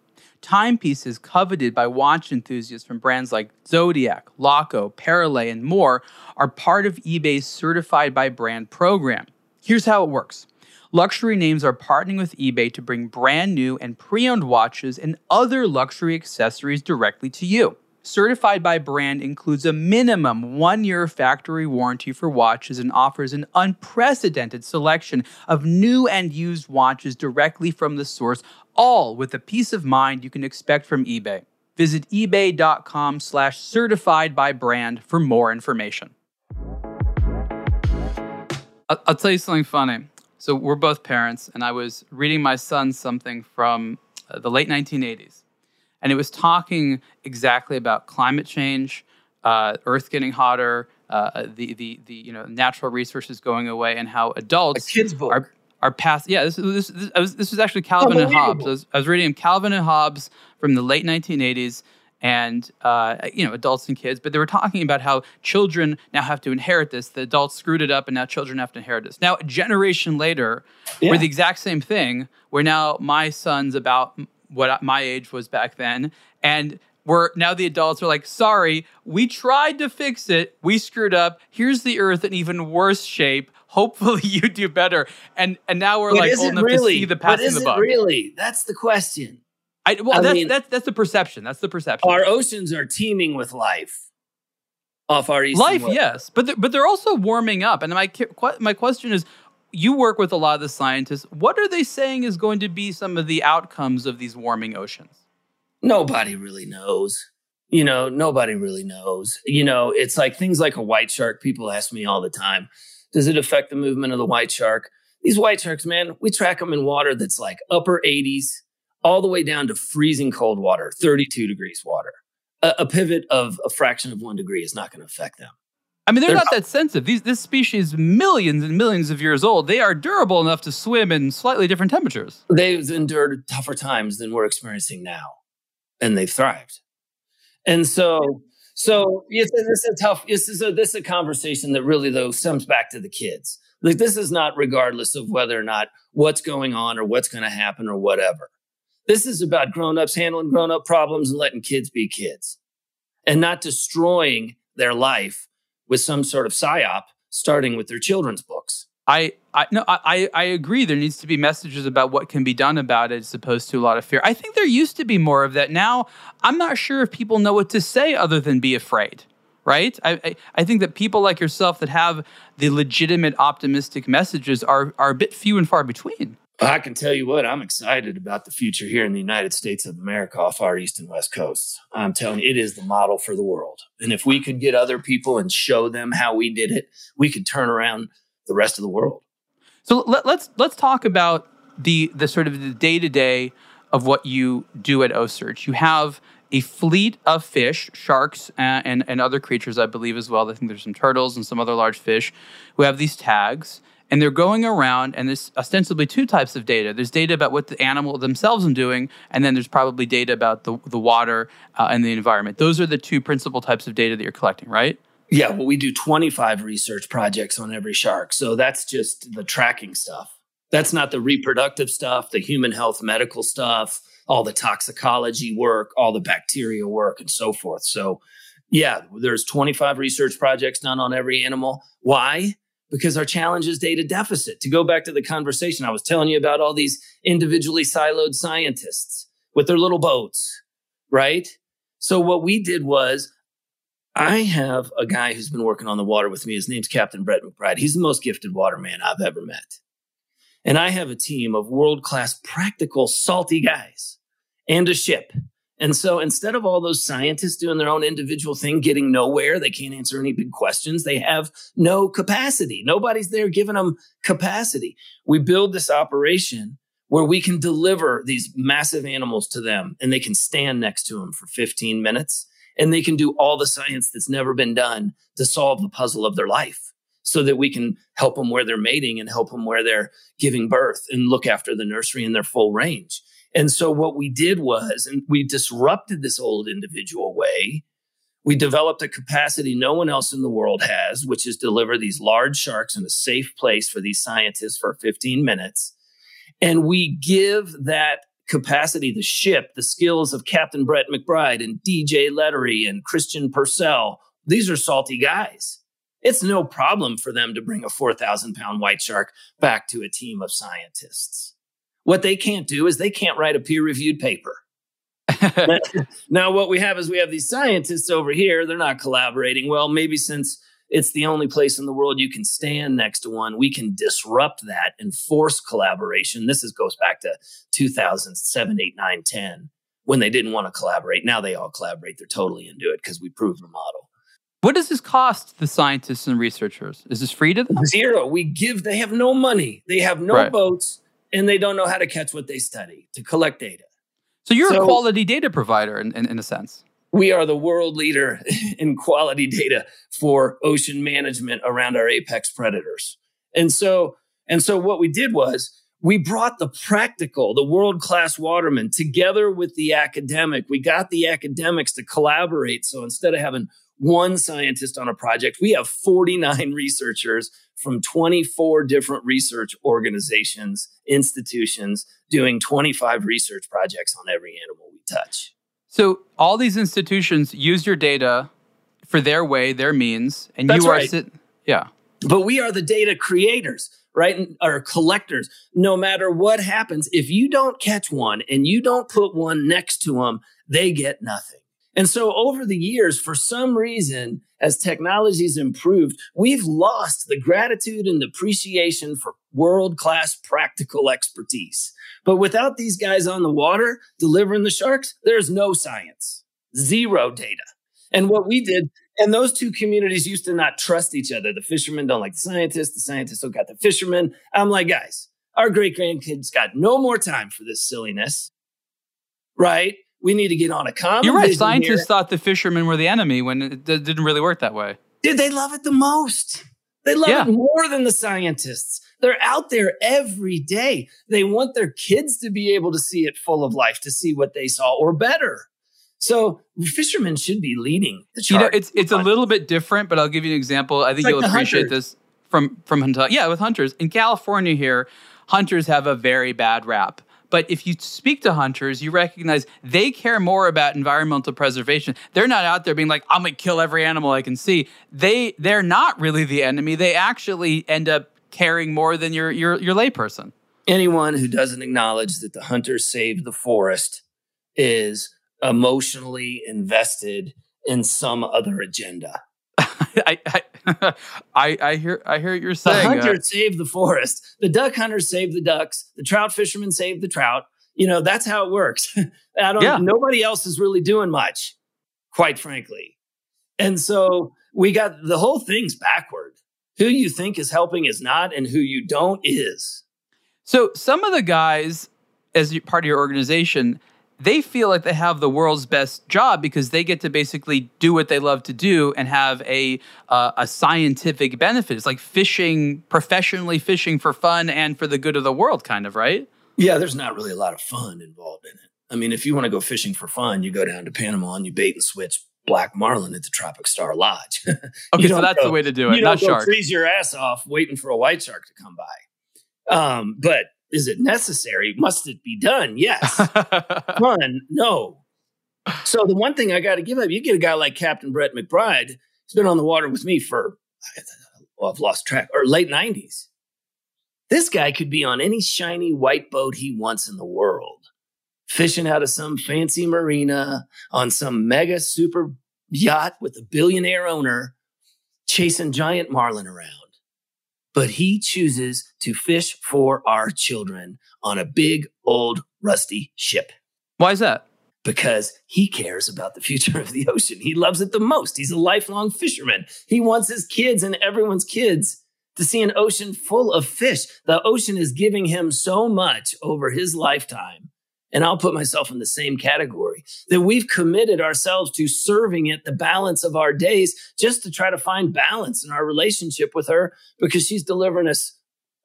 Timepieces coveted by watch enthusiasts from brands like Zodiac, Laco, Parallel, and more are part of eBay's certified by brand program. Here's how it works. Luxury names are partnering with eBay to bring brand new and pre owned watches and other luxury accessories directly to you. Certified by brand includes a minimum one year factory warranty for watches and offers an unprecedented selection of new and used watches directly from the source, all with the peace of mind you can expect from eBay. Visit ebay.com slash certified by brand for more information. I'll tell you something funny. So we're both parents, and I was reading my son something from uh, the late 1980s, and it was talking exactly about climate change, uh, Earth getting hotter, uh, the the the you know natural resources going away, and how adults a kid's book. are are past. Yeah, this this this, was, this was actually Calvin and Hobbes. I was, I was reading Calvin and Hobbes from the late 1980s, and uh, you know adults and kids but they were talking about how children now have to inherit this. The adults screwed it up and now children have to inherit this. Now a generation later yeah. we're the exact same thing. Where now my son's about what my age was back then and we're now the adults are like sorry we tried to fix it. We screwed up. Here's the earth in even worse shape hopefully you do better and and now we're but like old enough really? to see the passing the buck really that's the question I, well, I that's, mean, that's that's the perception. That's the perception. Our oceans are teeming with life off our east. Life, yes, but they're, but they're also warming up. And my my question is, you work with a lot of the scientists. What are they saying is going to be some of the outcomes of these warming oceans? Nobody really knows. You know, nobody really knows. You know, it's like things like a white shark. People ask me all the time, does it affect the movement of the white shark? These white sharks, man, we track them in water that's like upper 80s all the way down to freezing cold water, 32 degrees water. A, a pivot of a fraction of one degree is not going to affect them. I mean, they're, they're not, not, that sensitive. These, this species, millions and millions of years old, they are durable enough to swim in slightly different temperatures. They've endured tougher times than we're experiencing now, and they've thrived. And so, so it's, it's a tough. This is a this is a conversation that really though stems back to the kids. Like this is not regardless of whether or not what's going on or what's going to happen or whatever. This is about grown-ups handling grown-up problems and letting kids be kids and not destroying their life with some sort of psyop starting with their children's books. I, I no I, I agree there needs to be messages about what can be done about it as opposed to a lot of fear. I think there used to be more of that. Now I'm not sure if people know what to say other than be afraid. Right? I, I, I think that people like yourself that have the legitimate optimistic messages are are a bit few and far between. I can tell you what, I'm excited about the future here in the United States of America off our east and west coasts. I'm telling you, it is the model for the world. And if we could get other people and show them how we did it, we could turn around the rest of the world. So let, let's let's talk about the the sort of the day to day of what you do at OCEARCH. You have a fleet of fish, sharks, and, and, and other creatures, I believe, as well. I think there's some turtles and some other large fish who have these tags and they're going around and there's ostensibly two types of data there's data about what the animal themselves are doing and then there's probably data about the, the water uh, and the environment those are the two principal types of data that you're collecting right yeah well we do 25 research projects on every shark. So that's just the tracking stuff. That's not the reproductive stuff the human health medical stuff all the toxicology work all the bacteria work and so forth. So yeah there's 25 research projects done on every animal. Why? Because our challenge is data deficit. To go back to the conversation I was telling you about all these individually siloed scientists with their little boats, right? So what we did was I have a guy who's been working on the water with me. His name's Captain Brett McBride. He's the most gifted waterman I've ever met. And I have a team of world class, practical, salty guys and a ship and so instead of all those scientists doing their own individual thing, getting nowhere, they can't answer any big questions. They have no capacity. Nobody's there giving them capacity. We build this operation where we can deliver these massive animals to them and they can stand next to them for 15 minutes and they can do all the science that's never been done to solve the puzzle of their life so that we can help them where they're mating and help them where they're giving birth and look after the nursery in their full range. And so what we did was, and we disrupted this old individual way. We developed a capacity no one else in the world has, which is deliver these large sharks in a safe place for these scientists for 15 minutes. And we give that capacity, the ship, the skills of Captain Brett McBride and DJ Lettery and Christian Purcell. These are salty guys. It's no problem for them to bring a 4,000 pound white shark back to a team of scientists. What they can't do is they can't write a peer reviewed paper. now, what we have is we have these scientists over here. They're not collaborating. Well, maybe since it's the only place in the world you can stand next to one, we can disrupt that and force collaboration. This is, goes back to 2007, 8, 9, 10, when they didn't want to collaborate. Now they all collaborate. They're totally into it because we proved the model. What does this cost the scientists and researchers? Is this free to them? Zero. We give, they have no money. They have no right. boats and they don't know how to catch what they study to collect data. So you're so, a quality data provider in, in, in a sense. We are the world leader in quality data for ocean management around our apex predators. And so, and so what we did was we brought the practical, the world class watermen together with the academic. We got the academics to collaborate. So instead of having one scientist on a project, we have 49 researchers from 24 different research organizations, institutions, doing 25 research projects on every animal we touch. So all these institutions use your data for their way, their means, and That's you are right. yeah. But we are the data creators, right? Or collectors. No matter what happens, if you don't catch one and you don't put one next to them, they get nothing. And so over the years, for some reason, as technology's improved, we've lost the gratitude and appreciation for world class practical expertise. But without these guys on the water delivering the sharks, there's no science, zero data. And what we did, and those two communities used to not trust each other. The fishermen don't like the scientists, the scientists don't got the fishermen. I'm like, guys, our great grandkids got no more time for this silliness, right? we need to get on a common. You're right. Scientists here. thought the fishermen were the enemy when it didn't really work that way. Did they love it the most? They love yeah. it more than the scientists. They're out there every day. They want their kids to be able to see it full of life, to see what they saw or better. So fishermen should be leading the charge. You know, it's it's a little bit different, but I'll give you an example. I think like you'll appreciate this from from yeah with hunters in California. Here, hunters have a very bad rap. But if you speak to hunters, you recognize they care more about environmental preservation. They're not out there being like, I'm gonna kill every animal I can see. They they're not really the enemy. They actually end up caring more than your your your layperson. Anyone who doesn't acknowledge that the hunter saved the forest is emotionally invested in some other agenda. I, I, I, I, hear I hear what you're saying. The hunter uh, saved the forest. The duck hunter saved the ducks. The trout fisherman saved the trout. You know that's how it works. I don't. Yeah. Nobody else is really doing much, quite frankly. And so we got the whole thing's backward. Who you think is helping is not, and who you don't is. So some of the guys, as part of your organization, they feel like they have the world's best job because they get to basically do what they love to do and have a uh, a scientific benefit. It's like fishing professionally fishing for fun and for the good of the world, kind of, right? Yeah, there's not really a lot of fun involved in it. I mean, if you want to go fishing for fun, you go down to Panama and you bait and switch black marlin at the Tropic Star Lodge. okay, so that's go, the way to do it. You don't go shark. freeze your ass off waiting for a white shark to come by. Um, but is it necessary? Must it be done? Yes. Fun? No. So the one thing I got to give up, you get a guy like Captain Brett McBride. He's been on the water with me for, well, I've lost track, or late 90s. This guy could be on any shiny white boat he wants in the world, fishing out of some fancy marina on some mega super yacht with a billionaire owner, chasing giant marlin around. But he chooses to fish for our children on a big, old, rusty ship. Why is that? Because he cares about the future of the ocean. He loves it the most. He's a lifelong fisherman. He wants his kids and everyone's kids to see an ocean full of fish. The ocean is giving him so much over his lifetime. And I'll put myself in the same category that we've committed ourselves to serving it the balance of our days just to try to find balance in our relationship with her because she's delivering us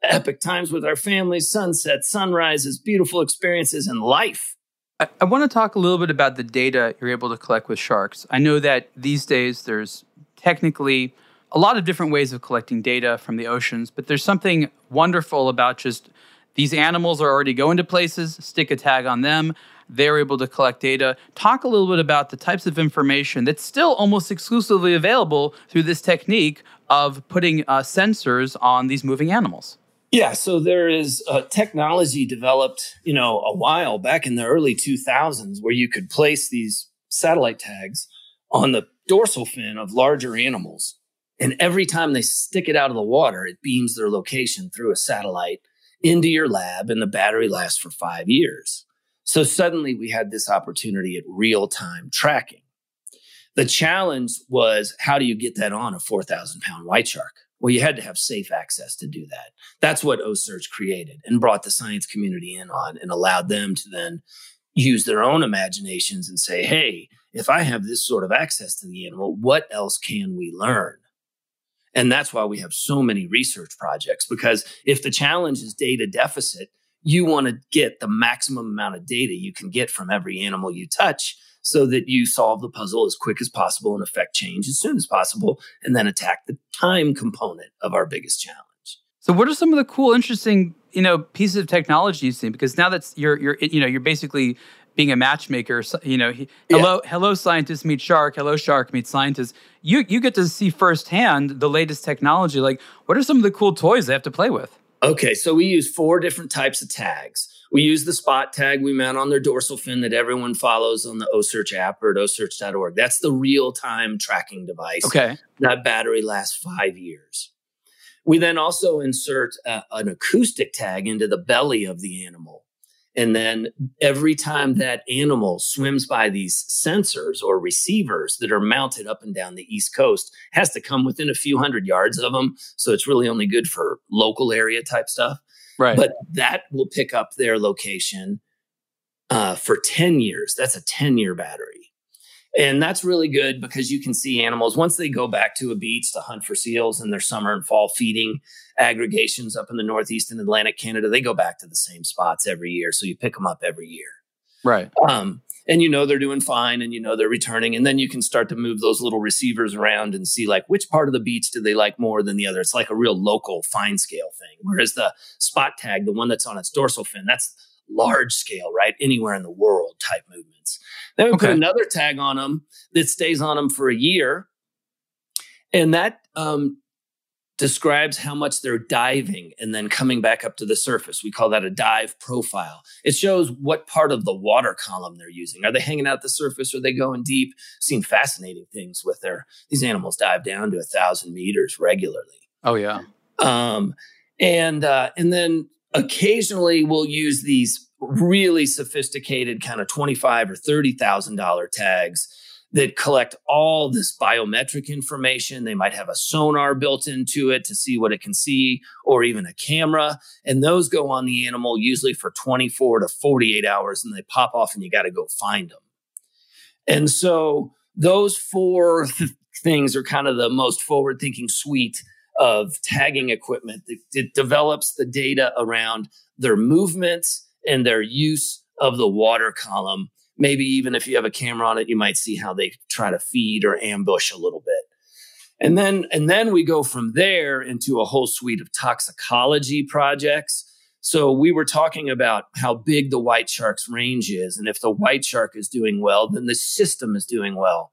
epic times with our families, sunsets, sunrises, beautiful experiences in life. I, I want to talk a little bit about the data you're able to collect with sharks. I know that these days there's technically a lot of different ways of collecting data from the oceans, but there's something wonderful about just these animals are already going to places, stick a tag on them. They're able to collect data. Talk a little bit about the types of information that's still almost exclusively available through this technique of putting uh, sensors on these moving animals. Yeah, so there is a technology developed, you know, a while back in the early 2000s where you could place these satellite tags on the dorsal fin of larger animals and every time they stick it out of the water, it beams their location through a satellite into your lab, and the battery lasts for five years. So suddenly we had this opportunity at real time tracking. The challenge was how do you get that on a 4,000 pound white shark? Well, you had to have safe access to do that. That's what OCEARCH created and brought the science community in on and allowed them to then use their own imaginations and say, hey, if I have this sort of access to the animal, what else can we learn? And that's why we have so many research projects because if the challenge is data deficit, you want to get the maximum amount of data you can get from every animal you touch so that you solve the puzzle as quick as possible and affect change as soon as possible and then attack the time component of our biggest challenge. So what are some of the cool interesting, you know, pieces of technology you've seen because now that's you're you're you know, you're basically being a matchmaker, you know, he, yeah. hello, hello, scientist meet shark, hello, shark meet scientist. You you get to see firsthand the latest technology. Like, what are some of the cool toys they have to play with? Okay, so we use four different types of tags. We use the spot tag we mount on their dorsal fin that everyone follows on the OCEARCH app or at ocearch.org. That's the real time tracking device. Okay. That battery lasts five years. We then also insert uh, an acoustic tag into the belly of the animal. And then every time that animal swims by these sensors or receivers that are mounted up and down the East Coast, has to come within a few hundred yards of them. So it's really only good for local area type stuff. Right. But that will pick up their location uh, for 10 years. That's a 10 year battery. And that's really good because you can see animals once they go back to a beach to hunt for seals in their summer and fall feeding aggregations up in the Northeast and Atlantic Canada. They go back to the same spots every year. So you pick them up every year. Right. Um, and you know they're doing fine and you know they're returning. And then you can start to move those little receivers around and see like which part of the beach do they like more than the other. It's like a real local fine scale thing. Whereas the spot tag, the one that's on its dorsal fin, that's large scale, right? Anywhere in the world type movements. Then we okay. put another tag on them that stays on them for a year. And that um, describes how much they're diving and then coming back up to the surface. We call that a dive profile. It shows what part of the water column they're using. Are they hanging out at the surface? Are they going deep? Seen fascinating things with their these animals dive down to a thousand meters regularly. Oh yeah. Um, and uh, and then occasionally we'll use these really sophisticated kind of 25 or 30,000 dollar tags that collect all this biometric information. They might have a sonar built into it to see what it can see, or even a camera. And those go on the animal usually for 24 to 48 hours and they pop off and you got to go find them. And so those four th- things are kind of the most forward thinking suite of tagging equipment that, develops the data around their movements and their use of the water column maybe even if you have a camera on it, you might see how they try to feed or ambush a little bit. And then, and then we go from there into a whole suite of toxicology projects. So we were talking about how big the white shark's range is. And if the white shark is doing well, then the system is doing well.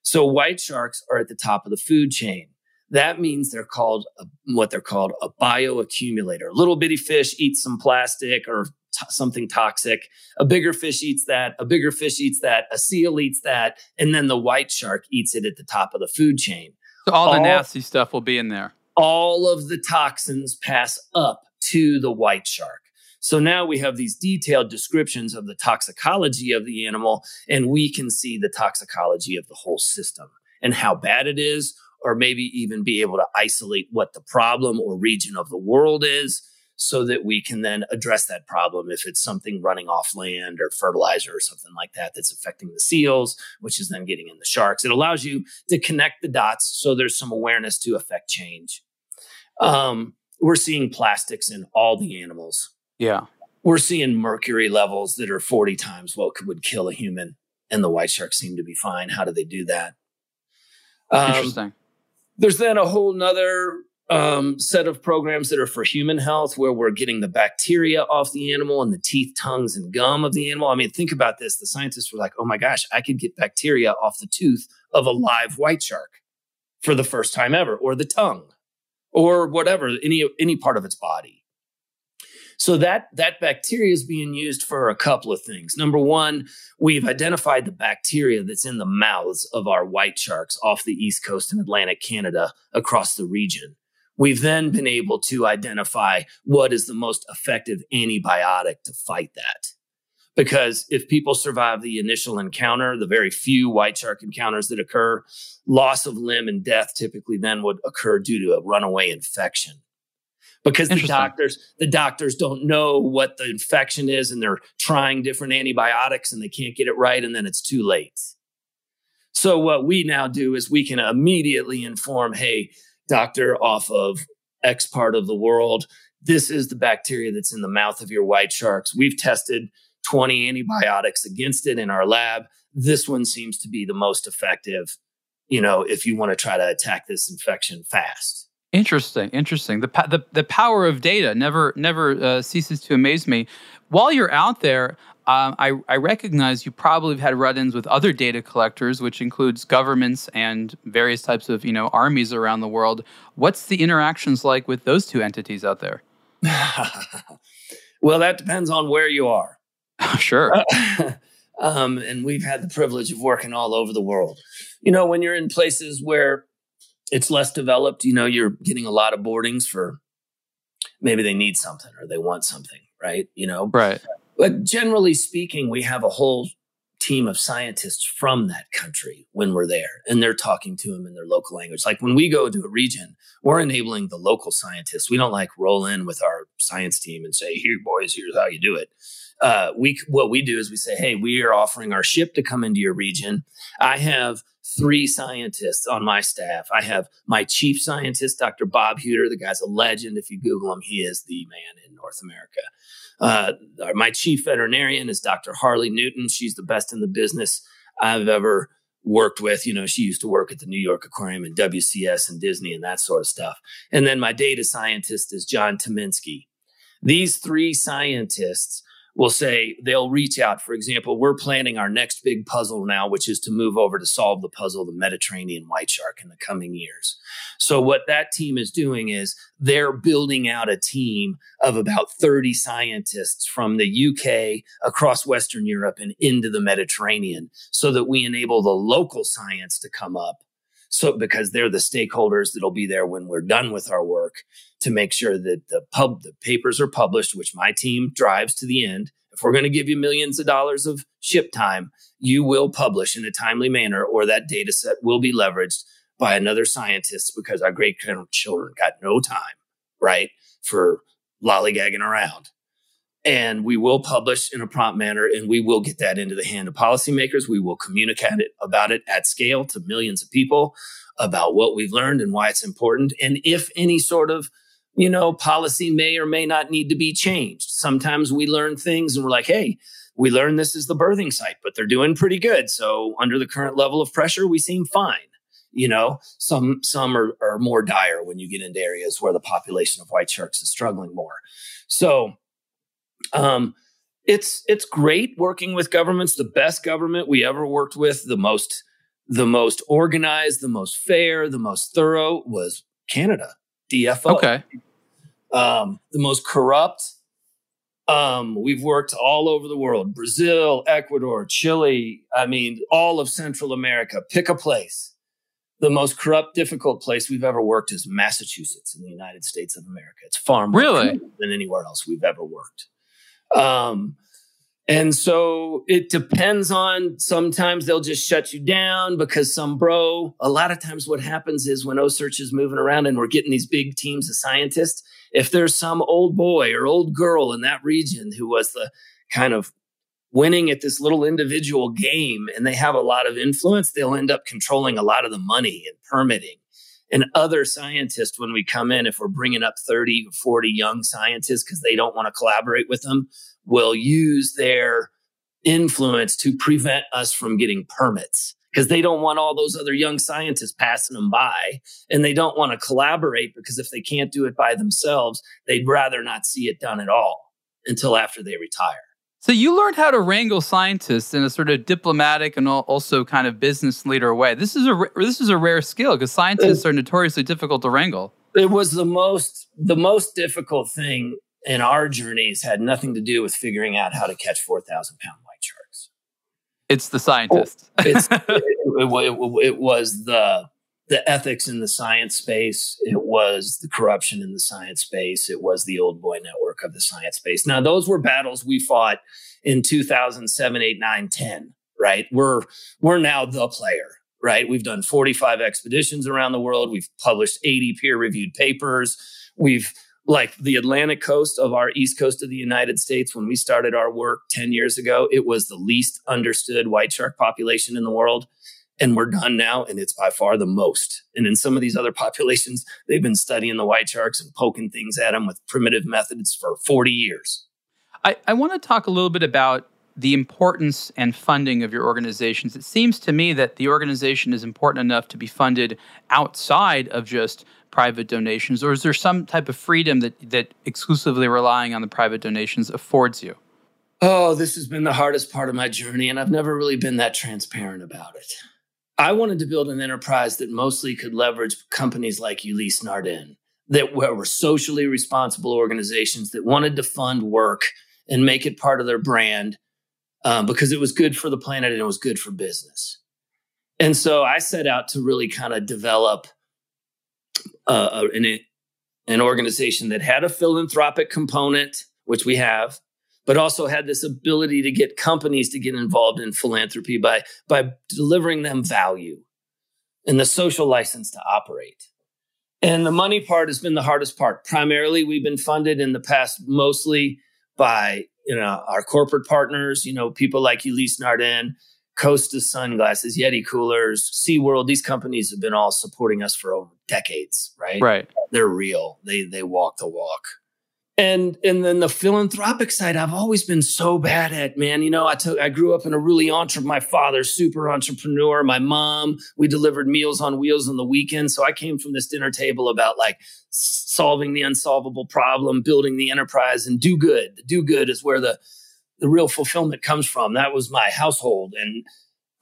So white sharks are at the top of the food chain. That means they're called a, what they're called a bioaccumulator. A Little bitty fish eats some plastic or t- something toxic. A bigger fish eats that. A bigger fish eats that. A seal eats that. And then the white shark eats it at the top of the food chain. So all the nasty stuff will be in there. All of the toxins pass up to the white shark. So now we have these detailed descriptions of the toxicology of the animal, and we can see the toxicology of the whole system and how bad it is, or maybe even be able to isolate what the problem or region of the world is so that we can then address that problem if it's something running off land or fertilizer or something like that that's affecting the seals, which is then getting in the sharks. It allows you to connect the dots so there's some awareness to affect change. Um, we're seeing plastics in all the animals. Yeah. We're seeing mercury levels that are 40 times what would kill a human, and the white sharks seem to be fine. How do they do that? Um, Interesting. There's then a whole nother um, set of programs that are for human health where we're getting the bacteria off the animal and the teeth, tongues, and gum of the animal. I mean, think about this. The scientists were like, oh my gosh, I could get bacteria off the tooth of a live white shark for the first time ever, or the tongue, or whatever, any, any part of its body. So that that bacteria is being used for a couple of things. Number one, we've identified the bacteria that's in the mouths of our white sharks off the east coast in Atlantic Canada across the region. We've then been able to identify what is the most effective antibiotic to fight that. Because if people survive the initial encounter, the very few white shark encounters that occur, loss of limb and death typically then would occur due to a runaway infection. Because the doctors, the doctors don't know what the infection is and they're trying different antibiotics and they can't get it right and then it's too late. So what we now do is we can immediately inform, hey, doctor off of X part of the world. This is the bacteria that's in the mouth of your white sharks. We've tested 20 antibiotics against it in our lab. This one seems to be the most effective, you know, if you want to try to attack this infection fast. Interesting, interesting. The, the, the power of data never never uh, ceases to amaze me. While you're out there, um, I, I, recognize you probably have had run-ins with other data collectors, which includes governments and various types of you know armies around the world. What's the interactions like with those two entities out there? well, that depends on where you are. sure. um, and we've had the privilege of working all over the world. You know, when you're in places where it's less developed, you know, you're getting a lot of boardings for maybe they need something or they want something, right? You know, right but generally speaking, we have a whole team of scientists from that country when we're there and they're talking to them in their local language. Like when we go to a region, we're enabling the local scientists. We don't like roll in with our science team and say, here, boys, here's how you do it. Uh, we, what we do is we say, hey, we are offering our ship to come into your region. I have three scientists on my staff. I have my chief scientist, Dr. Bob Hueter. The guy's a legend. If you Google him, he is the man in North America. Uh, my chief veterinarian is Dr. Harley Newton. She's the best in the business I've ever worked with. You know, she used to work at the New York Aquarium and WCS and Disney and that sort of stuff. And then my data scientist is John Tyminski. These three scientists will say they'll reach out. For example, we're planning our next big puzzle now, which is to move over to solve the puzzle, of the Mediterranean white shark in the coming years. So what that team is doing is they're building out a team of about 30 scientists from the UK across Western Europe and into the Mediterranean so that we enable the local science to come up so because they're the stakeholders that'll be there when we're done with our work to make sure that the pub the papers are published which my team drives to the end If we're going to give you millions of dollars of ship time, you will publish in a timely manner, or that data set will be leveraged by another scientist because our great grandchildren got no time, right, for lollygagging around. And we will publish in a prompt manner and we will get that into the hand of policymakers. We will communicate it about it at scale to millions of people about what we've learned and why it's important. And if any sort of you know, policy may or may not need to be changed. Sometimes we learn things and we're like, hey, we learned this is the birthing site, but they're doing pretty good. So under the current level of pressure, we seem fine. You know, some some are, are more dire when you get into areas where the population of white sharks is struggling more. So um it's it's great working with governments. The best government we ever worked with, the most the most organized, the most fair, the most thorough was Canada. DFO. Okay. Um, the most corrupt. Um, we've worked all over the world Brazil, Ecuador, Chile. I mean, all of Central America. Pick a place. The most corrupt, difficult place we've ever worked is Massachusetts in the United States of America. It's far more really? than anywhere else we've ever worked. Um, and so it depends on sometimes they'll just shut you down because some bro, a lot of times what happens is when OCEARCH is moving around and we're getting these big teams of scientists, if there's some old boy or old girl in that region who was the kind of winning at this little individual game and they have a lot of influence, they'll end up controlling a lot of the money and permitting. And other scientists, when we come in, if we're bringing up 30 or 40 young scientists because they don't want to collaborate with them, will use their influence to prevent us from getting permits because they don't want all those other young scientists passing them by and they don't want to collaborate because if they can't do it by themselves, they'd rather not see it done at all until after they retire. So you learned how to wrangle scientists in a sort of diplomatic and also kind of business leader way. This is a this is a rare skill because scientists are notoriously difficult to wrangle. It was the most the most difficult thing in our journeys had nothing to do with figuring out how to catch 4,000 pound white sharks. It's the scientist. Oh, it's, it, it, it, was the, the ethics in the science space. It was the corruption in the science space. It was the old boy network of the science space. Now, those were battles we fought in 2007, 8, 9, 10, right? We're, we're now the player right? We've done 45 expeditions around the world. We've published 80 peer reviewed papers. We've like the Atlantic coast of our east coast of the United States, when we started our work 10 years ago, it was the least understood white shark population in the world. And we're done now, and it's by far the most. And in some of these other populations, they've been studying the white sharks and poking things at them with primitive methods for 40 years. I, I want to talk a little bit about the importance and funding of your organizations. It seems to me that the organization is important enough to be funded outside of just private donations, or is there some type of freedom that that exclusively relying on the private donations affords you? Oh, this has been the hardest part of my journey, and I've never really been that transparent about it. I wanted to build an enterprise that mostly could leverage companies like Ulysse Nardin, that were socially responsible organizations that wanted to fund work and make it part of their brand um, because it was good for the planet and it was good for business. And so I set out to really kind of develop uh, an, an organization that had a philanthropic component, which we have, but also had this ability to get companies to get involved in philanthropy by, by delivering them value and the social license to operate. And the money part has been the hardest part. Primarily, we've been funded in the past mostly by you know our corporate partners, you know, people like Ulysse Nardin, Costa sunglasses, Yeti coolers, SeaWorld, these companies have been all supporting us for over decades, right? Right. They're real. They they walk the walk. And and then the philanthropic side, I've always been so bad at, man. You know, I took I grew up in a really entre my father, super entrepreneur. My mom, we delivered meals on wheels on the weekend. So I came from this dinner table about like solving the unsolvable problem, building the enterprise, and do good. The do good is where the the real fulfillment comes from. That was my household. And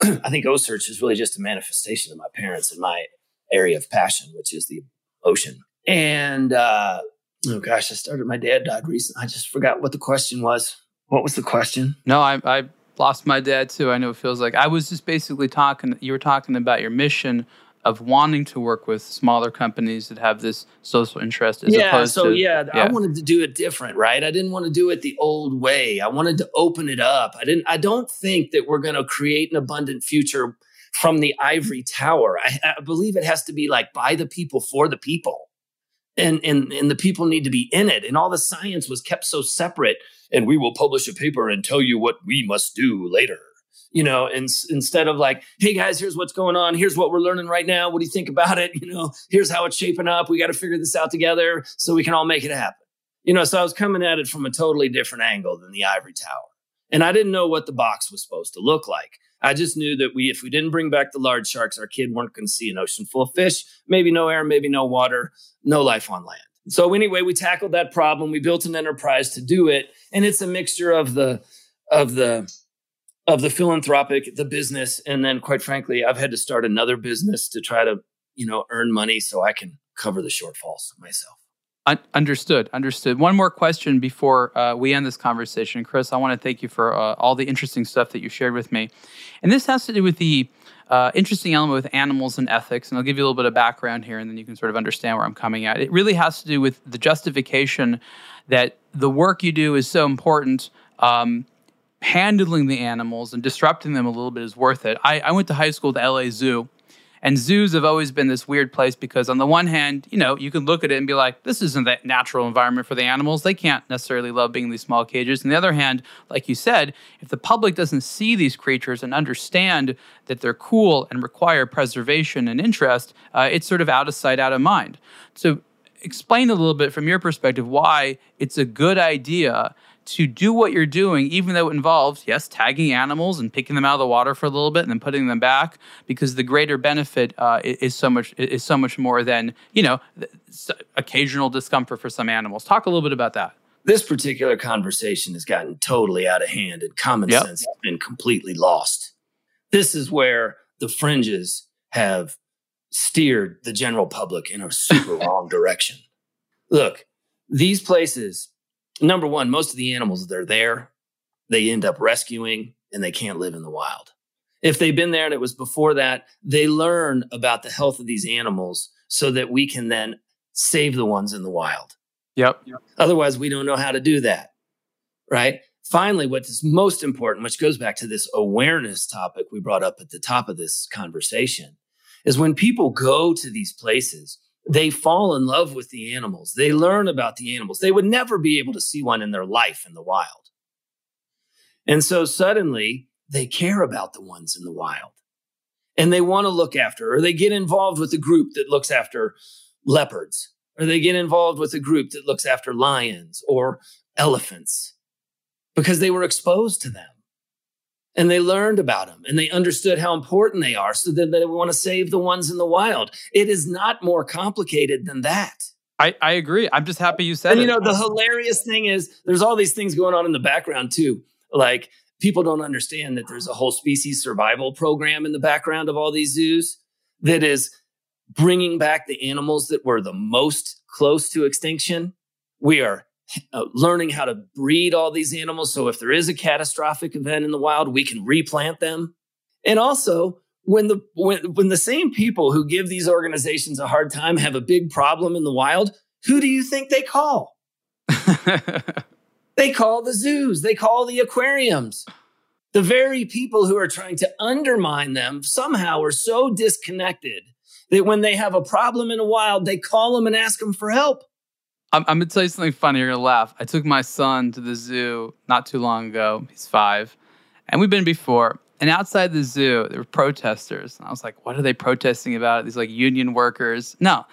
I think OCEARCH is really just a manifestation of my parents and my area of passion, which is the ocean. And uh, oh gosh, I started. My dad died recently. I just forgot what the question was. What was the question? No, I, I lost my dad too. I know it feels like I was just basically talking. You were talking about your mission of wanting to work with smaller companies that have this social interest as yeah, opposed so to yeah, I wanted to do it different, right? I didn't want to do it the old way. I wanted to open it up. I didn't I don't think that we're going to create an abundant future from the ivory tower. I, I believe it has to be like by the people for the people. And, and and the people need to be in it and all the science was kept so separate and we will publish a paper and tell you what we must do later you know, and instead of like, hey guys, here's what's going on. Here's what we're learning right now. What do you think about it? You know, here's how it's shaping up. We got to figure this out together so we can all make it happen. You know, so I was coming at it from a totally different angle than the ivory tower. And I didn't know what the box was supposed to look like. I just knew that we, if we didn't bring back the large sharks, our kid weren't going to see an ocean full of fish, maybe no air, maybe no water, no life on land. So anyway, we tackled that problem. We built an enterprise to do it, and it's a mixture of the of the of the philanthropic, the business, and then quite frankly, I've had to start another business to try to, you know, earn money so I can cover the shortfalls myself. Understood. Understood. One more question before uh, we end this conversation, Chris. I want to thank you for uh, all the interesting stuff that you shared with me, and this has to do with the uh, interesting element with animals and ethics. And I'll give you a little bit of background here, and then you can sort of understand where I'm coming at. It really has to do with the justification that the work you do is so important. Um, handling the animals and disrupting them a little bit is worth it. I, I went to high school at the LA Zoo, and zoos have always been this weird place because, on the one hand, you know, you can look at it and be like, this isn't that natural environment for the animals. They can't necessarily love being in these small cages. On the other hand, like you said, if the public doesn't see these creatures and understand that they're cool and require preservation and interest, uh, it's sort of out of sight, out of mind. So, explain a little bit from your perspective why it's a good idea to do what you're doing, even though it involves, yes, tagging animals and picking them out of the water for a little bit and then putting them back, because the greater benefit uh, is so much is so much more than you know occasional discomfort for some animals. Talk a little bit about that. This particular conversation has gotten totally out of hand, and common yep. sense has been completely lost. This is where the fringes have steered the general public in a super wrong direction. Look, these places number one, most of the animals that are there, they end up rescuing and they can't live in the wild. If they've been there and it was before that, they learn about the health of these animals so that we can then save the ones in the wild. Yep. Otherwise, we don't know how to do that. Right. Finally, what is most important, which goes back to this awareness topic we brought up at the top of this conversation, is when people go to these places, they fall in love with the animals. They learn about the animals. They would never be able to see one in their life in the wild. And so suddenly they care about the ones in the wild and they want to look after, or they get involved with a group that looks after leopards, or they get involved with a group that looks after lions or elephants because they were exposed to them and they learned about them and they understood how important they are so that they want to save the ones in the wild. It is not more complicated than that. I, I agree. I'm just happy you said and, it. You know, the hilarious thing is there's all these things going on in the background too. Like people don't understand that there's a whole species survival program in the background of all these zoos that is bringing back the animals that were the most close to extinction. We are uh, learning how to breed all these animals. So if there is a catastrophic event in the wild, we can replant them. And also, when the when, when the same people who give these organizations a hard time have a big problem in the wild, who do you think they call? they call the zoos, they call the aquariums. The very people who are trying to undermine them somehow are so disconnected that when they have a problem in the wild, they call them and ask them for help. I'm, I'm, gonna tell you something funny. You're gonna laugh. I took my son to the zoo not too long ago. He's five, and we've been before. And outside the zoo, there were protesters. And I was like, "What are they protesting about?" These like union workers. No,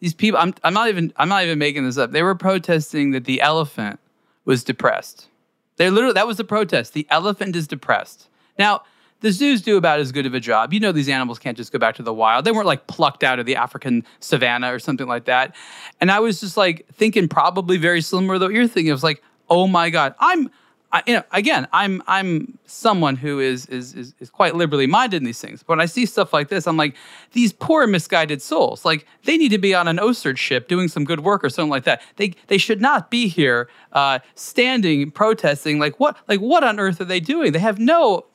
these people. I'm, I'm not even. I'm not even making this up. They were protesting that the elephant was depressed. They literally that was the protest. The elephant is depressed. Now the zoos do about as good of a job. You know, these animals can't just go back to the wild. They weren't like plucked out of the African savannah or something like that. And I was just like thinking probably very similar to what you're thinking. I was like, oh my God, I'm, I, you know, again, I'm I'm someone who is, is is is quite liberally minded in these things. But when I see stuff like this, I'm like, these poor misguided souls. Like they need to be on an OCEARCH ship doing some good work or something like that. They they should not be here uh, standing protesting. Like what like what on earth are they doing? They have no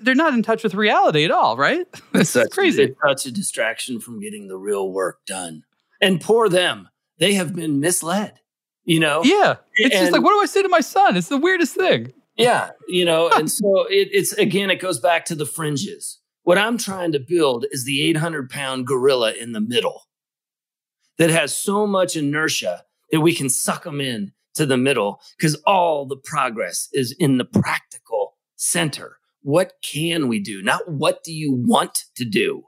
they're not in touch with reality at all, right? It's crazy. It's such a distraction from getting the real work done. And poor them, they have been misled. You know? Yeah. It's and, just like, what do I say to my son? It's the weirdest thing. Yeah. You know, and so it, it's again, it goes back to the fringes. What I'm trying to build is the 800 pound gorilla in the middle that has so much inertia that we can suck them in to the middle because all the progress is in the practical center. What can we do? Not what do you want to do?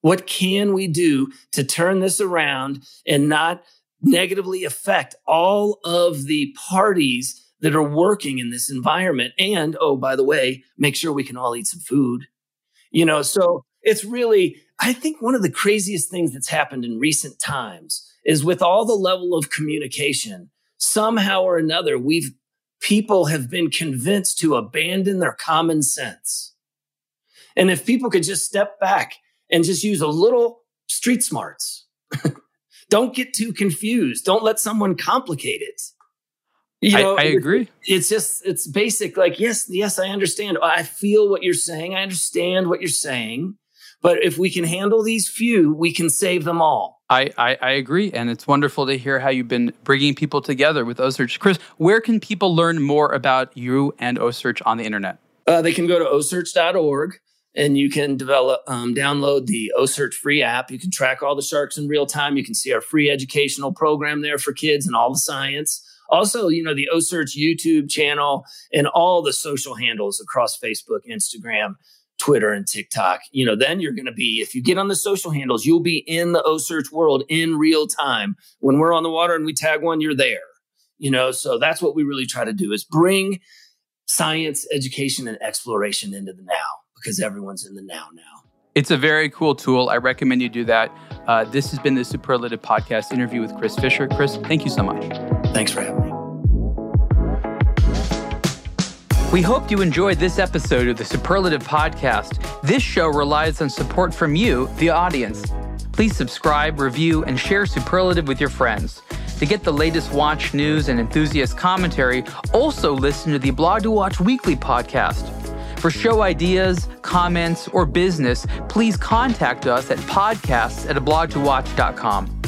What can we do to turn this around and not negatively affect all of the parties that are working in this environment? And, oh, by the way, make sure we can all eat some food. You know, so it's really, I think one of the craziest things that's happened in recent times is with all the level of communication, somehow or another, we've people have been convinced to abandon their common sense. And if people could just step back and just use a little street smarts, don't get too confused. Don't let someone complicate it. You know, I, I agree. It's just, it's basic. Like, yes, yes, I understand. I feel what you're saying. I understand what you're saying. But if we can handle these few, we can save them all. I, I, I, agree. And it's wonderful to hear how you've been bringing people together with OCEARCH. Chris, where can people learn more about you and OCEARCH on the internet? Uh, they can go to ocearch.org and you can develop, um, download the OCEARCH free app. You can track all the sharks in real time. You can see our free educational program there for kids and all the science. Also, you know, the OCEARCH YouTube channel and all the social handles across Facebook, Instagram, Twitter and TikTok, you know, then you're going to be, if you get on the social handles, you'll be in the OCEARCH world in real time. When we're on the water and we tag one, you're there, you know, so that's what we really try to do is bring science, education, and exploration into the now because everyone's in the now now. It's a very cool tool. I recommend you do that. Uh, this has been the Superlative Podcast interview with Chris Fischer. Chris, thank you so much. Thanks for having me. We hope you enjoyed this episode of the Superlative Podcast. This show relies on support from you, the audience. Please subscribe, review, and share Superlative with your friends. To get the latest watch news and enthusiast commentary, also listen to the Blog to Watch Weekly podcast. For show ideas, comments, or business, please contact us at podcasts at blogtowatch.com.